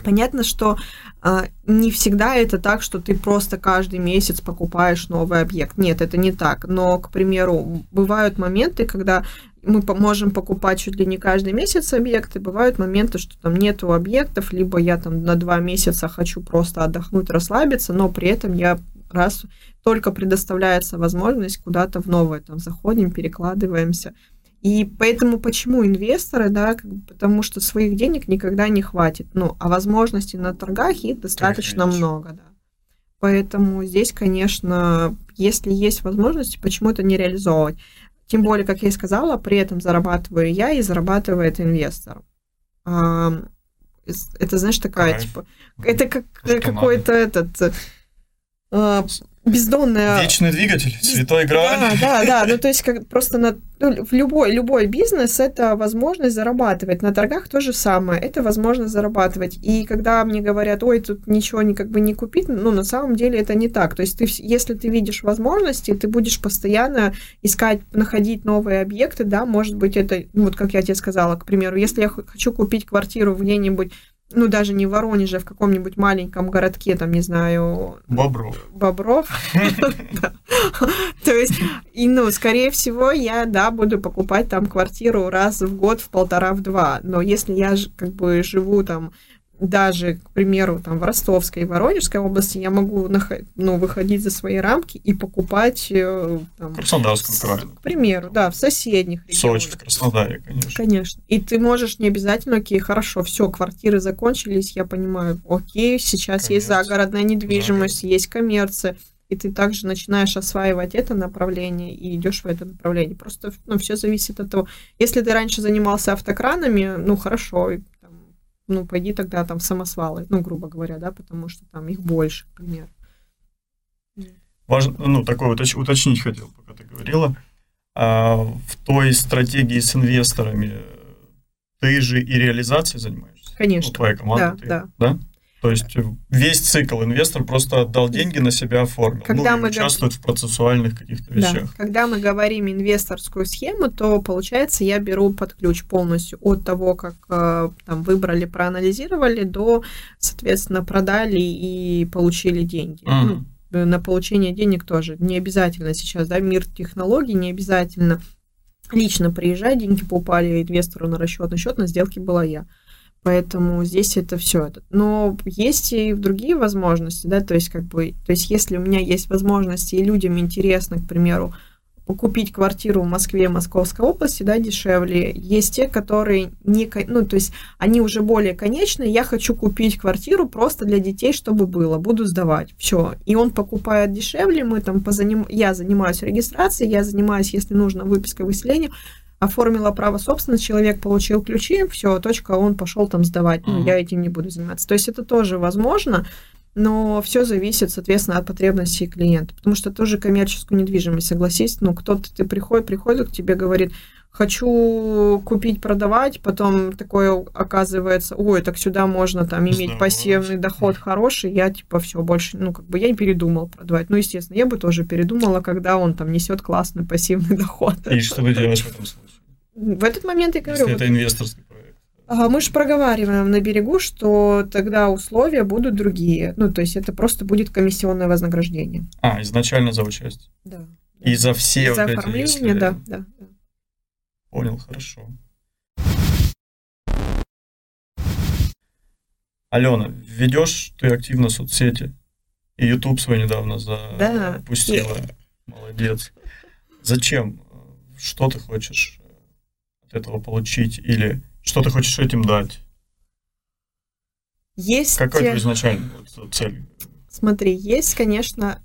Понятно, что э, не всегда это так, что ты просто каждый месяц покупаешь новый объект. Нет, это не так. Но, к примеру, бывают моменты, когда мы можем покупать чуть ли не каждый месяц объекты. Бывают моменты, что там нету объектов, либо я там на два месяца хочу просто отдохнуть, расслабиться, но при этом я раз только предоставляется возможность куда-то в новое там заходим, перекладываемся. И поэтому почему инвесторы, да, потому что своих денег никогда не хватит. Ну, а возможностей на торгах их достаточно Конечно. много, да. Поэтому здесь, конечно, если есть возможности, почему это не реализовывать? Тем более, как я и сказала, при этом зарабатываю я и зарабатывает инвестор. Это, знаешь, такая, Кайф. типа, это как какой-то этот а, бездонная... Вечный двигатель, святой грааль. Да, да, да, ну то есть как просто на, ну, в любой, любой бизнес это возможность зарабатывать. На торгах то же самое, это возможность зарабатывать. И когда мне говорят, ой, тут ничего не, как бы не купить, ну на самом деле это не так. То есть ты, если ты видишь возможности, ты будешь постоянно искать, находить новые объекты, да, может быть это, ну, вот как я тебе сказала, к примеру, если я хочу купить квартиру где-нибудь ну, даже не в Воронеже, а в каком-нибудь маленьком городке, там, не знаю... Бобров. Бобров. То есть, и, ну, скорее всего, я, да, буду покупать там квартиру раз в год, в полтора, в два. Но если я, как бы, живу там даже, к примеру, там в Ростовской и Воронежской области я могу ну, выходить за свои рамки и покупать э, там, в Краснодарском крае. К примеру, да, в соседних регионах. Сочи, в Краснодаре, конечно. Конечно. И ты можешь не обязательно, окей, хорошо, все, квартиры закончились, я понимаю, окей, сейчас Коммерция. есть загородная недвижимость, Загород. есть коммерция, и ты также начинаешь осваивать это направление и идешь в это направление. Просто ну, все зависит от того. Если ты раньше занимался автокранами, ну хорошо, ну, пойди тогда там в самосвалы, ну, грубо говоря, да, потому что там их больше, к примеру. Важно, ну, такое уточ, уточнить хотел, пока ты говорила. А в той стратегии с инвесторами ты же и реализацией занимаешься? Конечно. Ну, твоя команда, да, ты, да. да? То есть весь цикл инвестор просто отдал деньги на себя оформил. Когда ну, мы участвует гов... в процессуальных каких-то вещах. Да. Когда мы говорим инвесторскую схему, то получается я беру под ключ полностью от того, как э, там выбрали, проанализировали, до, соответственно, продали и получили деньги. Mm. Ну, на получение денег тоже не обязательно сейчас, да, мир технологий не обязательно лично приезжать, деньги попали инвестору на расчетный счет, на сделке была я. Поэтому здесь это все. Но есть и другие возможности, да, то есть как бы, то есть если у меня есть возможности и людям интересно, к примеру, купить квартиру в Москве, Московской области, да, дешевле. Есть те, которые не, ну, то есть они уже более конечные. Я хочу купить квартиру просто для детей, чтобы было. Буду сдавать. Все. И он покупает дешевле. Мы там позаним... Я занимаюсь регистрацией, я занимаюсь, если нужно, выпиской выселения оформила право собственности, человек получил ключи, все, точка, он пошел там сдавать. Ну, я этим не буду заниматься. То есть это тоже возможно, но все зависит, соответственно, от потребностей клиента, потому что тоже коммерческую недвижимость, согласись, ну, кто-то, ты приходит, приходит к тебе, говорит, хочу купить, продавать, потом такое оказывается, ой, так сюда можно там иметь Здорово. пассивный доход хороший, я типа все больше, ну как бы я и передумал продавать. Ну, естественно, я бы тоже передумала, когда он там несет классный пассивный доход. И что вы делаешь в этом случае? В этот момент я говорю... Если это инвесторский мы же проговариваем на берегу, что тогда условия будут другие. Ну, то есть это просто будет комиссионное вознаграждение. А, изначально за участие? Да. И за все за вот оформление, эти, если... да, да. Понял, хорошо. Алена, ведешь ты активно соцсети? И YouTube свой недавно запустила. Да. Молодец. Зачем? Что ты хочешь от этого получить? Или что ты хочешь этим дать? Есть... Какой твой изначально цель? Смотри, есть, конечно,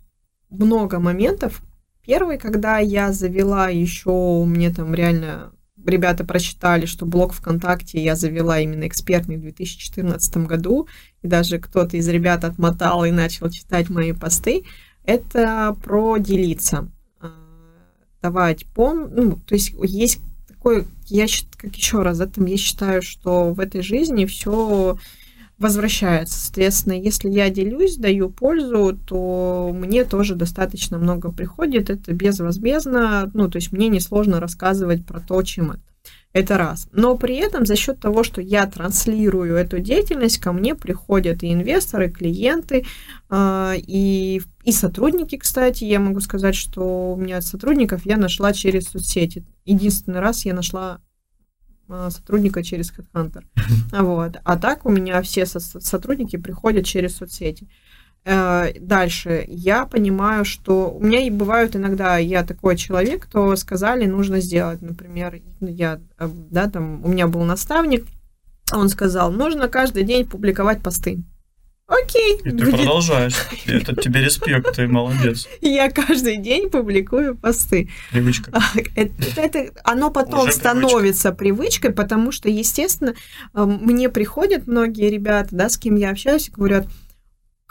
много моментов. Первый, когда я завела еще, мне там реально ребята прочитали, что блог ВКонтакте я завела именно экспертный в 2014 году, и даже кто-то из ребят отмотал и начал читать мои посты, это про делиться, а, давать пом... Ну, то есть есть такой, я как еще раз, этом я считаю, что в этой жизни все возвращается. Соответственно, если я делюсь, даю пользу, то мне тоже достаточно много приходит. Это безвозмездно. Ну, то есть мне несложно рассказывать про то, чем это. Это раз. Но при этом за счет того, что я транслирую эту деятельность, ко мне приходят и инвесторы, и клиенты, а, и, и сотрудники, кстати. Я могу сказать, что у меня сотрудников я нашла через соцсети. Единственный раз я нашла а, сотрудника через HeadHunter. Вот. А так у меня все сотрудники приходят через соцсети. Э, дальше. Я понимаю, что у меня и бывают иногда, я такой человек, кто сказали, нужно сделать, например, я, э, да, там, у меня был наставник, он сказал, нужно каждый день публиковать посты. Окей. И ты продолжаешь. Это тебе респект, ты молодец. Я каждый день публикую посты. Привычка. Это, это, оно потом Уже становится привычкой, потому что, естественно, э, мне приходят многие ребята, да, с кем я общаюсь, и говорят,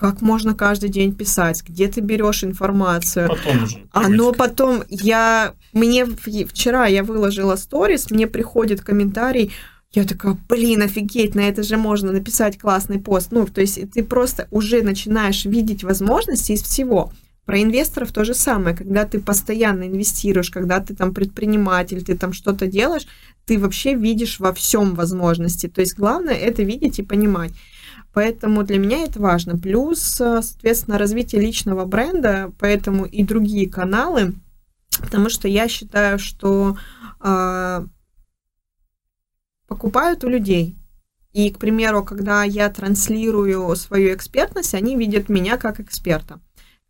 как можно каждый день писать, где ты берешь информацию. Потом уже. Оно потом, я, мне вчера я выложила сторис, мне приходит комментарий, я такая, блин, офигеть, на это же можно написать классный пост. Ну, то есть ты просто уже начинаешь видеть возможности из всего. Про инвесторов то же самое, когда ты постоянно инвестируешь, когда ты там предприниматель, ты там что-то делаешь, ты вообще видишь во всем возможности. То есть главное это видеть и понимать. Поэтому для меня это важно. Плюс, э, соответственно, развитие личного бренда, поэтому и другие каналы, потому что я считаю, что э, покупают у людей. И, к примеру, когда я транслирую свою экспертность, они видят меня как эксперта.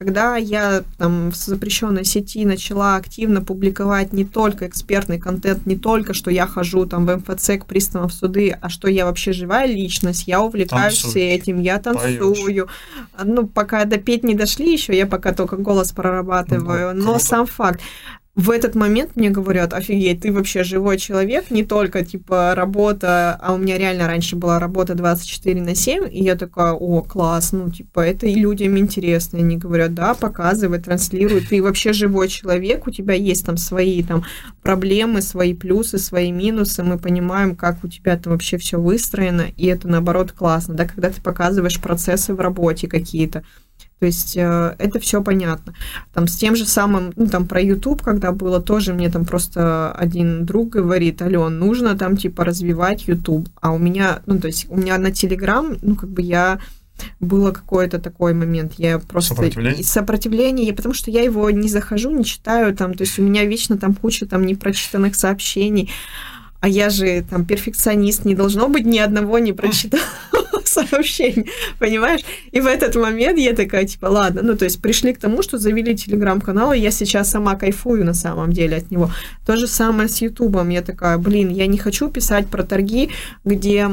Когда я там в запрещенной сети начала активно публиковать не только экспертный контент, не только, что я хожу там в МФЦ к приставам в суды, а что я вообще живая личность, я увлекаюсь Танцуешь, этим, я танцую. Поешь. Ну, пока до петь не дошли еще, я пока только голос прорабатываю. Ну, Но круто. сам факт в этот момент мне говорят, офигеть, ты вообще живой человек, не только, типа, работа, а у меня реально раньше была работа 24 на 7, и я такая, о, класс, ну, типа, это и людям интересно, и они говорят, да, показывай, транслируй, ты вообще живой человек, у тебя есть там свои там проблемы, свои плюсы, свои минусы, мы понимаем, как у тебя там вообще все выстроено, и это, наоборот, классно, да, когда ты показываешь процессы в работе какие-то, то есть э, это все понятно. Там с тем же самым, ну там про YouTube, когда было, тоже мне там просто один друг говорит, Ален, нужно там типа развивать YouTube. А у меня, ну то есть у меня на Telegram, ну как бы я было какой-то такой момент. Я просто... Сопротивление? Сопротивление, потому что я его не захожу, не читаю там, то есть у меня вечно там куча там непрочитанных сообщений. а я же там перфекционист, не должно быть ни одного не прочитал сообщений, понимаешь? И в этот момент я такая, типа, ладно, ну, то есть пришли к тому, что завели телеграм-канал, и я сейчас сама кайфую на самом деле от него. То же самое с Ютубом. Я такая, блин, я не хочу писать про торги, где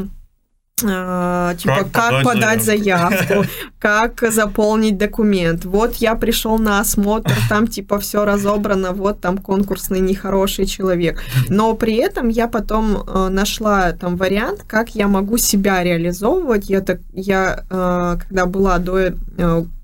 типа, как, как подать, заявку, заявку как заполнить документ. Вот я пришел на осмотр, там типа все разобрано, вот там конкурсный нехороший человек. Но при этом я потом э, нашла там вариант, как я могу себя реализовывать. Я так, я э, когда была до э,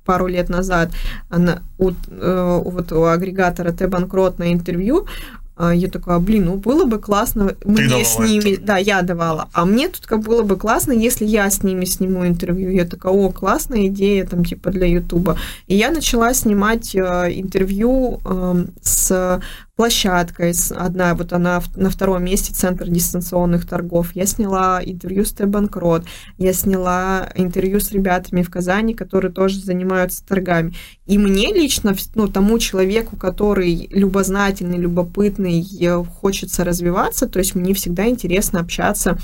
пару лет назад она, у, э, вот у агрегатора Т-банкрот на интервью, а, я такая, блин, ну было бы классно мне с ними, это. да, я давала, а мне тут как было бы классно, если я с ними сниму интервью. Я такая, о, классная идея там типа для Ютуба. И я начала снимать э, интервью э, с площадкой, одна, вот она на втором месте, Центр дистанционных торгов. Я сняла интервью с Т-Банкрот, я сняла интервью с ребятами в Казани, которые тоже занимаются торгами. И мне лично, ну, тому человеку, который любознательный, любопытный, хочется развиваться, то есть мне всегда интересно общаться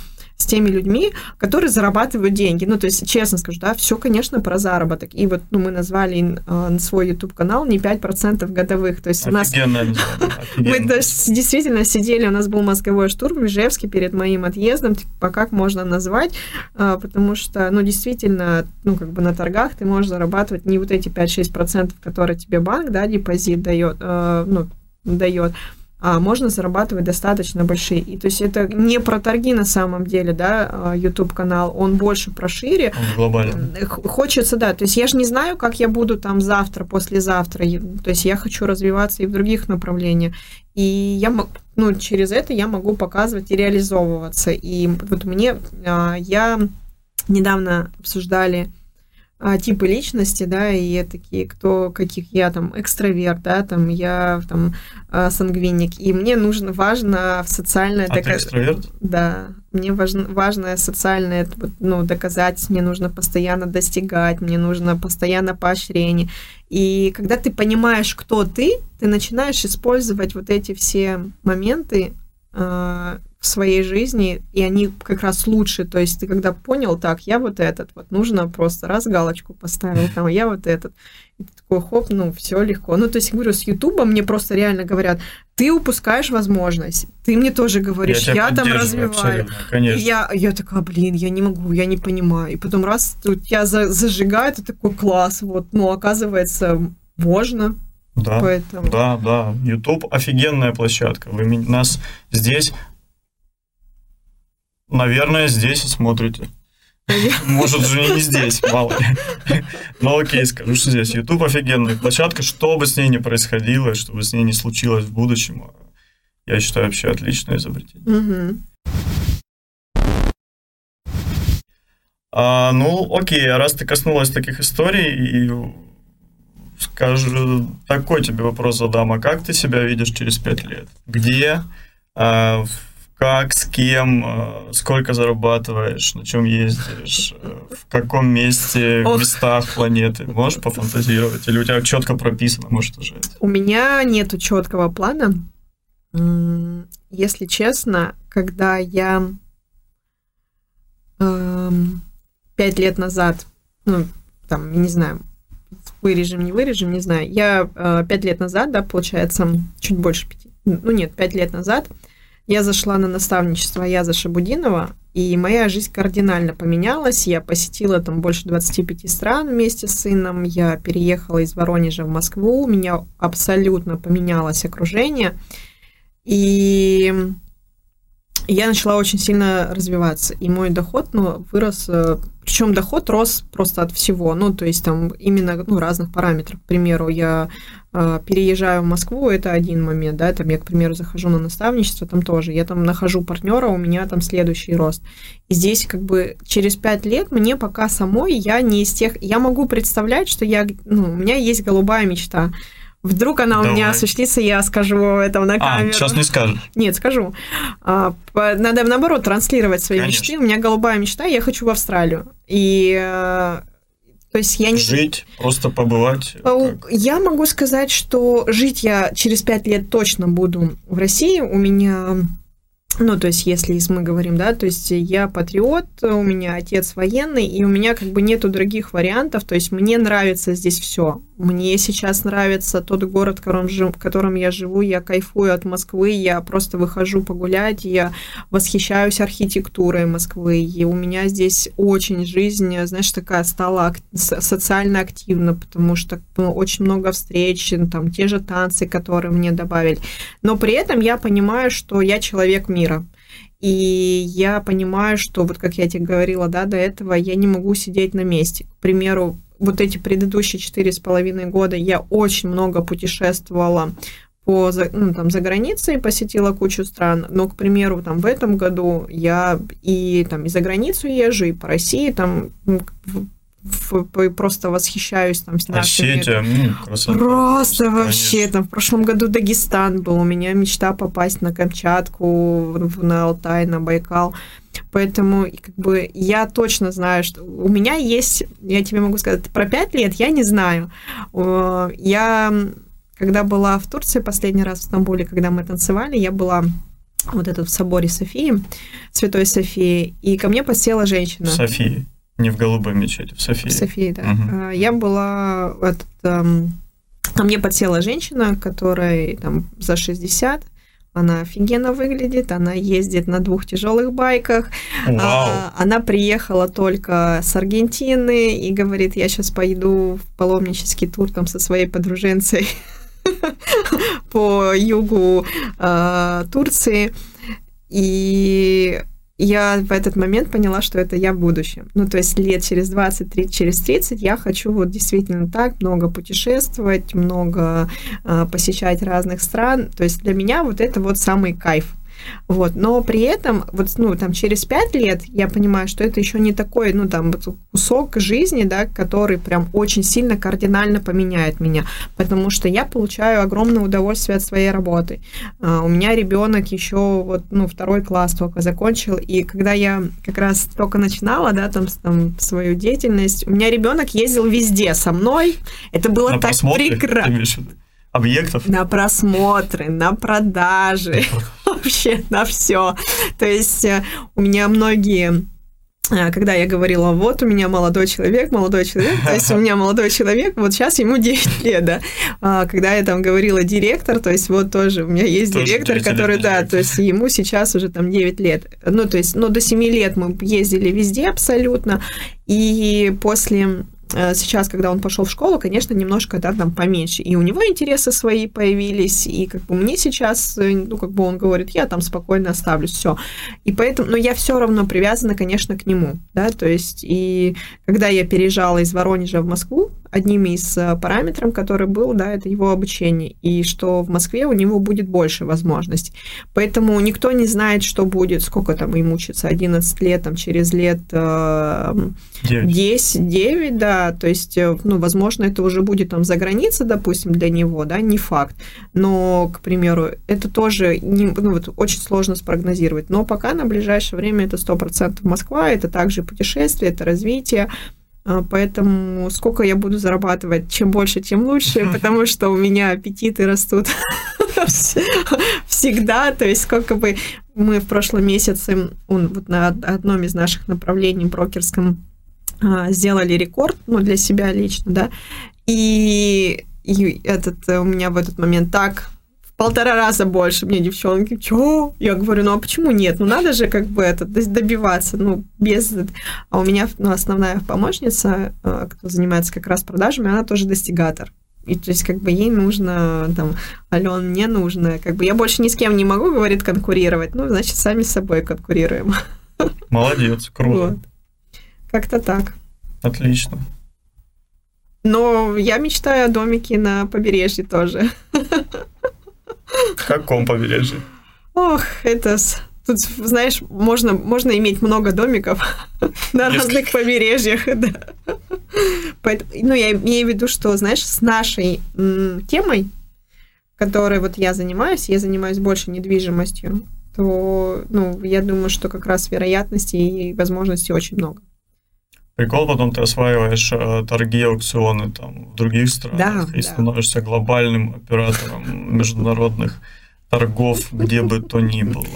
теми людьми, которые зарабатывают деньги. Ну, то есть, честно скажу, да, все, конечно, про заработок. И вот ну, мы назвали э, свой YouTube-канал не 5% годовых. То есть у нас... Мы действительно сидели, у нас был мозговой штурм в Ижевске перед моим отъездом, типа, как можно назвать, э, потому что, ну, действительно, ну, как бы на торгах ты можешь зарабатывать не вот эти 5-6%, которые тебе банк, да, депозит дает, э, ну, дает, а можно зарабатывать достаточно большие. И то есть это не про торги на самом деле, да, а, YouTube канал, он больше про шире. Он глобально. Хочется, да. То есть я же не знаю, как я буду там завтра, послезавтра. То есть я хочу развиваться и в других направлениях. И я, ну, через это я могу показывать и реализовываться. И вот мне, а, я недавно обсуждали а, типы личности, да, и такие, кто, каких я там экстраверт, да, там я там а, сангвиник, и мне нужно, важно в социальное... А дока... ты экстраверт? Да, мне важно, важно социальное, ну, доказать, мне нужно постоянно достигать, мне нужно постоянно поощрение. И когда ты понимаешь, кто ты, ты начинаешь использовать вот эти все моменты а, в своей жизни, и они как раз лучше. То есть ты когда понял, так, я вот этот, вот нужно просто раз галочку поставил, там, я вот этот. И ты такой, хоп, ну, все легко. Ну, то есть, говорю, с Ютуба мне просто реально говорят, ты упускаешь возможность. Ты мне тоже говоришь, я, я там развиваю. Конечно. И я, я такая, блин, я не могу, я не понимаю. И потом раз тут я за, зажигаю, это такой класс, вот, ну, оказывается, можно. Да, Поэтому... да, да. YouTube офигенная площадка. Вы нас здесь Наверное, здесь смотрите. Может же не здесь, мало ли. Но окей, скажу, что здесь. YouTube офигенная площадка, что бы с ней ни происходило, что бы с ней не случилось в будущем, я считаю, вообще отличное изобретение. А, ну, окей, а раз ты коснулась таких историй, и скажу, такой тебе вопрос задам, а как ты себя видишь через пять лет? Где? А, как, с кем, э, сколько зарабатываешь, на чем ездишь, э, в каком месте, в местах планеты. Можешь пофантазировать? Или у тебя четко прописано, может, уже? У меня нету четкого плана. Если честно, когда я эм, пять лет назад, ну, там, не знаю, вырежем, не вырежем, не знаю, я э, пять лет назад, да, получается, чуть больше пяти, ну нет, пять лет назад, я зашла на наставничество Яза Шабудинова, и моя жизнь кардинально поменялась. Я посетила там больше 25 стран вместе с сыном. Я переехала из Воронежа в Москву. У меня абсолютно поменялось окружение. И я начала очень сильно развиваться. И мой доход ну, вырос э, причем доход рос просто от всего, ну, то есть там именно ну, разных параметров. К примеру, я э, переезжаю в Москву, это один момент, да, там я, к примеру, захожу на наставничество, там тоже, я там нахожу партнера, у меня там следующий рост. И здесь как бы через пять лет мне пока самой, я не из тех, я могу представлять, что я, ну, у меня есть голубая мечта, Вдруг она Давай. у меня осуществится, я скажу этом на камеру. А, сейчас не скажешь. Нет, скажу. А, надо, наоборот, транслировать свои Конечно. мечты. У меня голубая мечта, я хочу в Австралию. И э, то есть я не... Жить, просто побывать? Я могу сказать, что жить я через пять лет точно буду в России. У меня ну, то есть, если мы говорим, да, то есть я патриот, у меня отец военный, и у меня как бы нету других вариантов, то есть мне нравится здесь все. Мне сейчас нравится тот город, в котором, в котором я живу, я кайфую от Москвы, я просто выхожу погулять, я восхищаюсь архитектурой Москвы, и у меня здесь очень жизнь, знаешь, такая стала социально активна, потому что ну, очень много встреч, там те же танцы, которые мне добавили. Но при этом я понимаю, что я человек мира. И я понимаю, что, вот как я тебе говорила, да, до этого, я не могу сидеть на месте. К примеру, вот эти предыдущие четыре с половиной года я очень много путешествовала по, ну, там, за границей, посетила кучу стран, но, к примеру, там, в этом году я и, там, и за границу езжу, и по России, там, просто восхищаюсь там с нашими... Осетия, ну, красота. Просто конечно. вообще, там, в прошлом году Дагестан был, у меня мечта попасть на Камчатку, на Алтай, на Байкал. Поэтому как бы я точно знаю, что у меня есть, я тебе могу сказать, про пять лет я не знаю. Я, когда была в Турции последний раз в Стамбуле, когда мы танцевали, я была вот этот в соборе Софии, Святой Софии, и ко мне подсела женщина. Софии. Не в голубой мечети, в Софии. В Софии, да. Угу. Я была... Этот, эм, ко мне подсела женщина, которая там за 60, она офигенно выглядит, она ездит на двух тяжелых байках. Вау. Она приехала только с Аргентины и говорит, я сейчас пойду в паломнический тур там со своей подруженцей по югу э, Турции. И я в этот момент поняла, что это я в будущем. Ну, то есть лет через 20, 30, через 30 я хочу вот действительно так много путешествовать, много э, посещать разных стран. То есть для меня вот это вот самый кайф. Вот. Но при этом, вот, ну, там, через пять лет я понимаю, что это еще не такой, ну, там, вот кусок жизни, да, который прям очень сильно кардинально поменяет меня, потому что я получаю огромное удовольствие от своей работы. Uh, у меня ребенок еще вот, ну, второй класс только закончил, и когда я как раз только начинала, да, там, там свою деятельность, у меня ребенок ездил везде со мной, это было На так прекрасно объектов? На просмотры, на продажи, вообще на все. То есть э, у меня многие э, когда я говорила, вот у меня молодой человек, молодой человек, то есть у меня молодой человек, вот сейчас ему 9 лет, да. А, когда я там говорила директор, то есть вот тоже у меня есть тоже директор, который, да, то есть ему сейчас уже там 9 лет. Ну, то есть, ну, до 7 лет мы ездили везде абсолютно, и после сейчас, когда он пошел в школу, конечно, немножко, да, там поменьше. И у него интересы свои появились, и как бы мне сейчас, э, ну, как бы он говорит, я там спокойно оставлюсь, все. И поэтому, но я все равно привязана, конечно, к нему, да, то есть, и когда я переезжала из Воронежа в Москву, одним из э, параметров, который был, да, это его обучение, и что в Москве у него будет больше возможностей. Поэтому никто не знает, что будет, сколько там ему учится, 11 лет, там, через лет 9. 10, 9, да, то есть, э, ну, возможно, это уже будет там за границей, допустим, для него, да, не факт, но, к примеру, это тоже не, ну, вот, очень сложно спрогнозировать, но пока на ближайшее время это 100% Москва, это также путешествие, это развитие, Поэтому сколько я буду зарабатывать, чем больше, тем лучше, потому что у меня аппетиты растут всегда. То есть сколько бы мы в прошлом месяце вот на одном из наших направлений брокерском а, сделали рекорд, ну, для себя лично, да, и, и этот у меня в этот момент так полтора раза больше мне девчонки. Чё? Я говорю, ну а почему нет? Ну надо же как бы это добиваться, ну без... А у меня ну, основная помощница, э, кто занимается как раз продажами, она тоже достигатор. И то есть как бы ей нужно, там, Ален, мне нужно, как бы я больше ни с кем не могу, говорит, конкурировать. Ну, значит, сами с собой конкурируем. Молодец, круто. Вот. Как-то так. Отлично. Но я мечтаю о домике на побережье тоже. В каком побережье? Ох, это... Тут, знаешь, можно, можно иметь много домиков на разных побережьях. Да. Поэтому, ну, я имею в виду, что, знаешь, с нашей м, темой, которой вот я занимаюсь, я занимаюсь больше недвижимостью, то, ну, я думаю, что как раз вероятностей и возможностей очень много. Прикол, потом ты осваиваешь э, торги, аукционы там в других странах да, и да. становишься глобальным оператором международных торгов, где бы то ни было.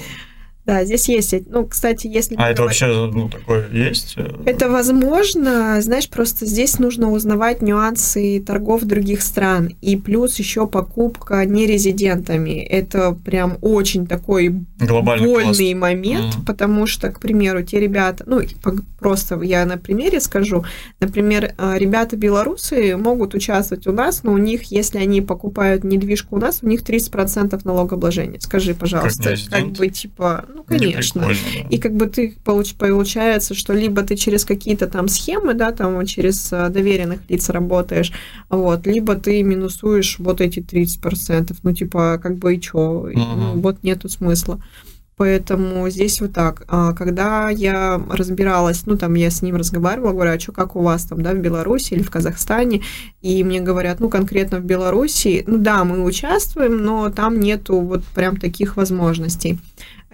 Да, здесь есть. Ну, кстати, если... А это вообще, ну, такое есть? Это возможно. Знаешь, просто здесь нужно узнавать нюансы торгов других стран. И плюс еще покупка нерезидентами. Это прям очень такой Глобальный больный класс. момент, mm. потому что, к примеру, те ребята... Ну, просто я на примере скажу. Например, э, ребята белорусы могут участвовать у нас, но у них, если они покупают недвижку у нас, у них 30% налогообложения. Скажи, пожалуйста, как, как бы, типа ну, конечно. Да. И как бы ты получ, получается, что либо ты через какие-то там схемы, да, там через э, доверенных лиц работаешь, вот, либо ты минусуешь вот эти 30%. Ну, типа, как бы и чё, uh-huh. ну, вот нету смысла. Поэтому здесь вот так. А когда я разбиралась, ну, там я с ним разговаривала, говорю, а что, как у вас там, да, в Беларуси или в Казахстане? И мне говорят, ну, конкретно в Беларуси, ну, да, мы участвуем, но там нету вот прям таких возможностей.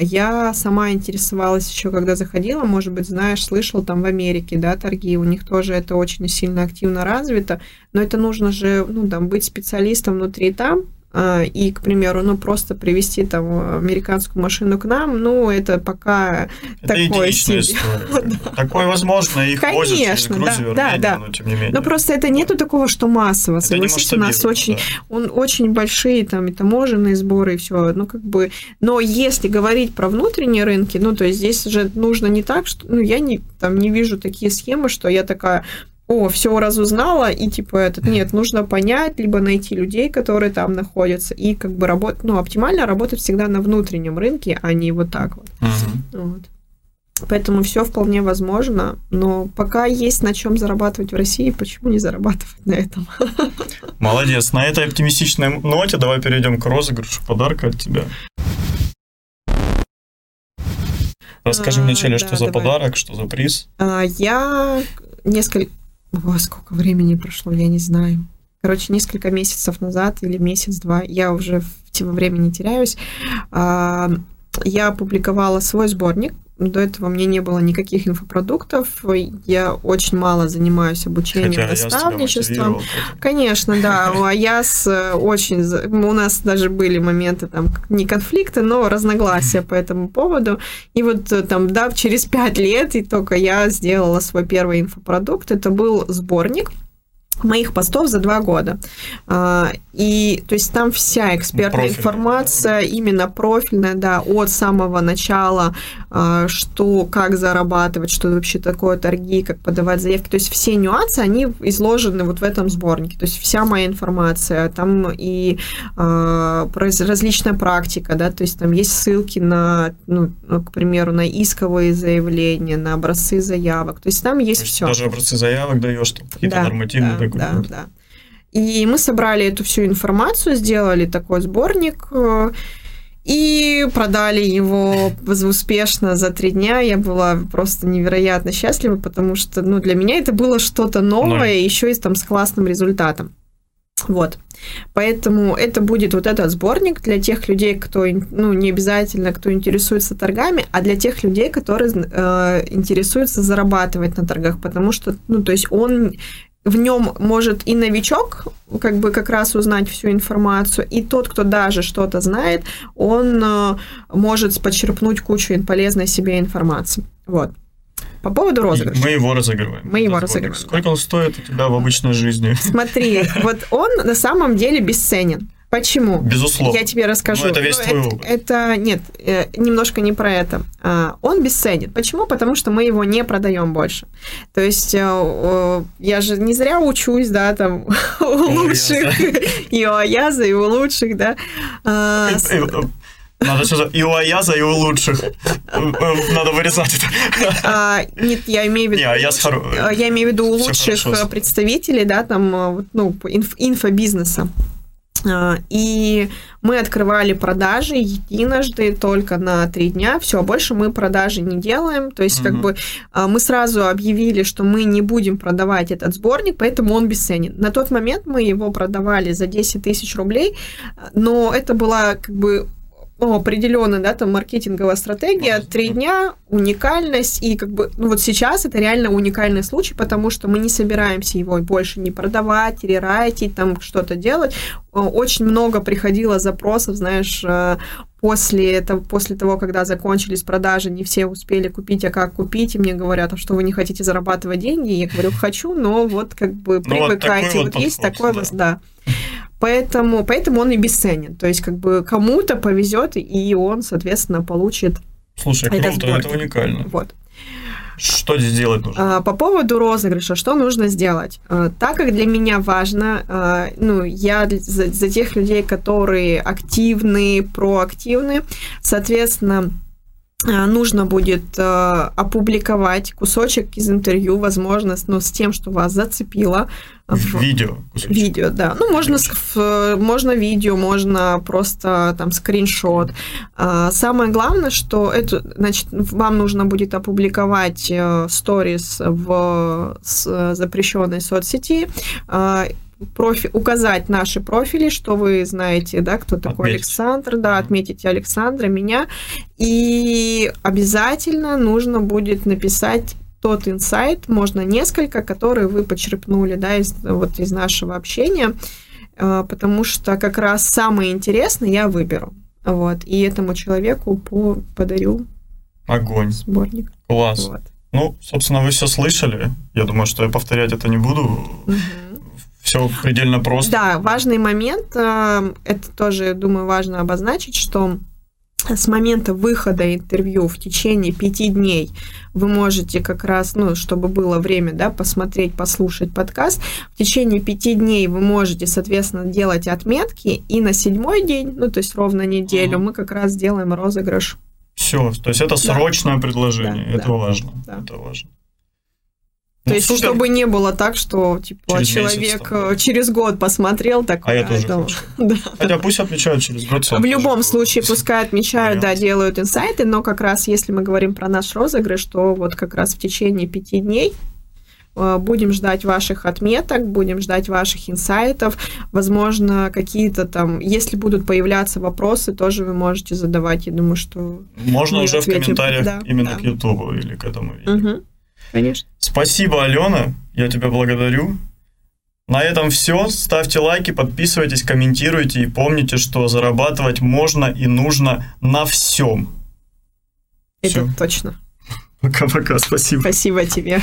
Я сама интересовалась еще, когда заходила, может быть, знаешь, слышал там в Америке, да, торги, у них тоже это очень сильно активно развито, но это нужно же, ну, там, быть специалистом внутри там, и, к примеру, ну, просто привести там американскую машину к нам, ну, это пока это такое себе. Такое возможно, их Конечно, Грузию, да, Армению, да, но тем не менее. Но просто это нету такого, что массово, согласись, у нас очень, да. он, очень большие там и таможенные сборы, и все, ну, как бы, но если говорить про внутренние рынки, ну, то есть здесь же нужно не так, что, ну, я не, там не вижу такие схемы, что я такая, о, все разузнала, и типа этот, нет, нужно понять, либо найти людей, которые там находятся, и как бы работать, ну, оптимально работать всегда на внутреннем рынке, а не вот так вот. Uh-huh. вот. Поэтому все вполне возможно, но пока есть на чем зарабатывать в России, почему не зарабатывать на этом? Молодец. На этой оптимистичной ноте давай перейдем к розыгрышу подарка от тебя. Расскажи а, вначале, да, что за давай. подарок, что за приз. А, я несколько о, сколько времени прошло, я не знаю. Короче, несколько месяцев назад или месяц-два, я уже в тему времени теряюсь, а, я опубликовала свой сборник. До этого мне не было никаких инфопродуктов. Я очень мало занимаюсь обучением, Хотя наставничеством. Конечно, да. А я с очень... У нас даже были моменты там не конфликты, но разногласия по этому поводу. И вот э, там, да, через пять лет и только я сделала свой первый инфопродукт. Это был сборник моих постов за два года. А, и то есть там вся экспертная профильная. информация, именно профильная, да, от самого начала, а, что, как зарабатывать, что вообще такое торги, как подавать заявки. То есть все нюансы, они изложены вот в этом сборнике. То есть вся моя информация, там и а, различная практика, да, то есть там есть ссылки на, ну, к примеру, на исковые заявления, на образцы заявок. То есть там есть, есть все. Даже образцы заявок даешь, какие-то да, нормативные да, да, да. И мы собрали эту всю информацию, сделали такой сборник э, и продали его успешно за три дня. Я была просто невероятно счастлива, потому что ну, для меня это было что-то новое, ну, еще и там с классным результатом. Вот. Поэтому это будет вот этот сборник для тех людей, кто, ну, не обязательно, кто интересуется торгами, а для тех людей, которые э, интересуются зарабатывать на торгах, потому что, ну, то есть он в нем может и новичок как бы как раз узнать всю информацию, и тот, кто даже что-то знает, он э, может почерпнуть кучу полезной себе информации. Вот. По поводу розыгрыша. Мы его разыгрываем. Мы его разыгрываем. Сколько он стоит у тебя в обычной жизни? Смотри, вот он на самом деле бесценен. Почему? Безусловно. Я тебе расскажу. Ну, это весь ну, твой это, опыт. Это, нет, э, немножко не про это. А, он бесценен. Почему? Потому что мы его не продаем больше. То есть э, я же не зря учусь, да, там, у лучших, и у Аяза, и у лучших, да. А, надо что-то и у Аяза, и у лучших. Надо вырезать это. А, нет, я имею в виду... Не, Аяз хоро... Я имею в виду у лучших представителей, да, там, ну, инф, инфобизнеса. А, и мы открывали продажи единожды только на три дня. Все, больше мы продажи не делаем. То есть, mm-hmm. как бы а, мы сразу объявили, что мы не будем продавать этот сборник, поэтому он бесценен. На тот момент мы его продавали за 10 тысяч рублей, но это была как бы ну, определенная, да, там маркетинговая стратегия, три дня, уникальность, и как бы, ну вот сейчас это реально уникальный случай, потому что мы не собираемся его больше не продавать, рерайтить, там что-то делать. Очень много приходило запросов, знаешь, э, после, этого, после того, когда закончились продажи, не все успели купить, а как купить, и мне говорят, а что вы не хотите зарабатывать деньги? Я говорю, хочу, но вот как бы привыкайте, ну, вот, вот, вот есть такой да. да. Поэтому, поэтому он и бесценен. То есть, как бы кому-то повезет, и он, соответственно, получит. Слушай, круто, это уникально. Вот. Что здесь делать нужно? А, по поводу розыгрыша, что нужно сделать? А, так как для меня важно, а, ну, я за, за тех людей, которые активны, проактивны, соответственно, нужно будет опубликовать кусочек из интервью, возможно, но с тем, что вас зацепило, Видео. Кусочек. Видео, да. Ну, можно, можно видео, можно просто там скриншот. А, самое главное, что это, значит, вам нужно будет опубликовать э, сторис в запрещенной соцсети, а, профи, указать наши профили, что вы знаете, да, кто такой Отметить. Александр, да, отметите Александра, меня, и обязательно нужно будет написать тот инсайт, можно несколько, которые вы почерпнули, да, из, вот из нашего общения, э, потому что как раз самое интересное я выберу, вот, и этому человеку по подарю Огонь. сборник. Класс. Вот. Ну, собственно, вы все слышали. Я думаю, что я повторять это не буду. Угу. Все предельно просто. Да, важный момент, э, это тоже, думаю, важно обозначить, что с момента выхода интервью в течение пяти дней вы можете как раз, ну, чтобы было время, да, посмотреть, послушать подкаст, в течение пяти дней вы можете, соответственно, делать отметки, и на седьмой день, ну, то есть ровно неделю, мы как раз делаем розыгрыш. Все, то есть это срочное да. предложение, да, это да, важно, да. это важно. То ну, есть, супер. чтобы не было так, что типа через человек месяц, э, через год посмотрел такой. А я тоже это... да. Хотя пусть отмечают через год. В любом случае, пускай отмечают, да, делают инсайты, но как раз если мы говорим про наш розыгрыш, то вот как раз в течение пяти дней э, будем ждать ваших отметок, будем ждать ваших инсайтов. Возможно, какие-то там, если будут появляться вопросы, тоже вы можете задавать. Я думаю, что... Можно уже ответим. в комментариях да, именно да. к YouTube или к этому видео. Угу. Конечно. Спасибо, Алена. Я тебя благодарю. На этом все. Ставьте лайки, подписывайтесь, комментируйте и помните, что зарабатывать можно и нужно на всем. Это Всё. точно. Пока-пока, спасибо. Спасибо тебе.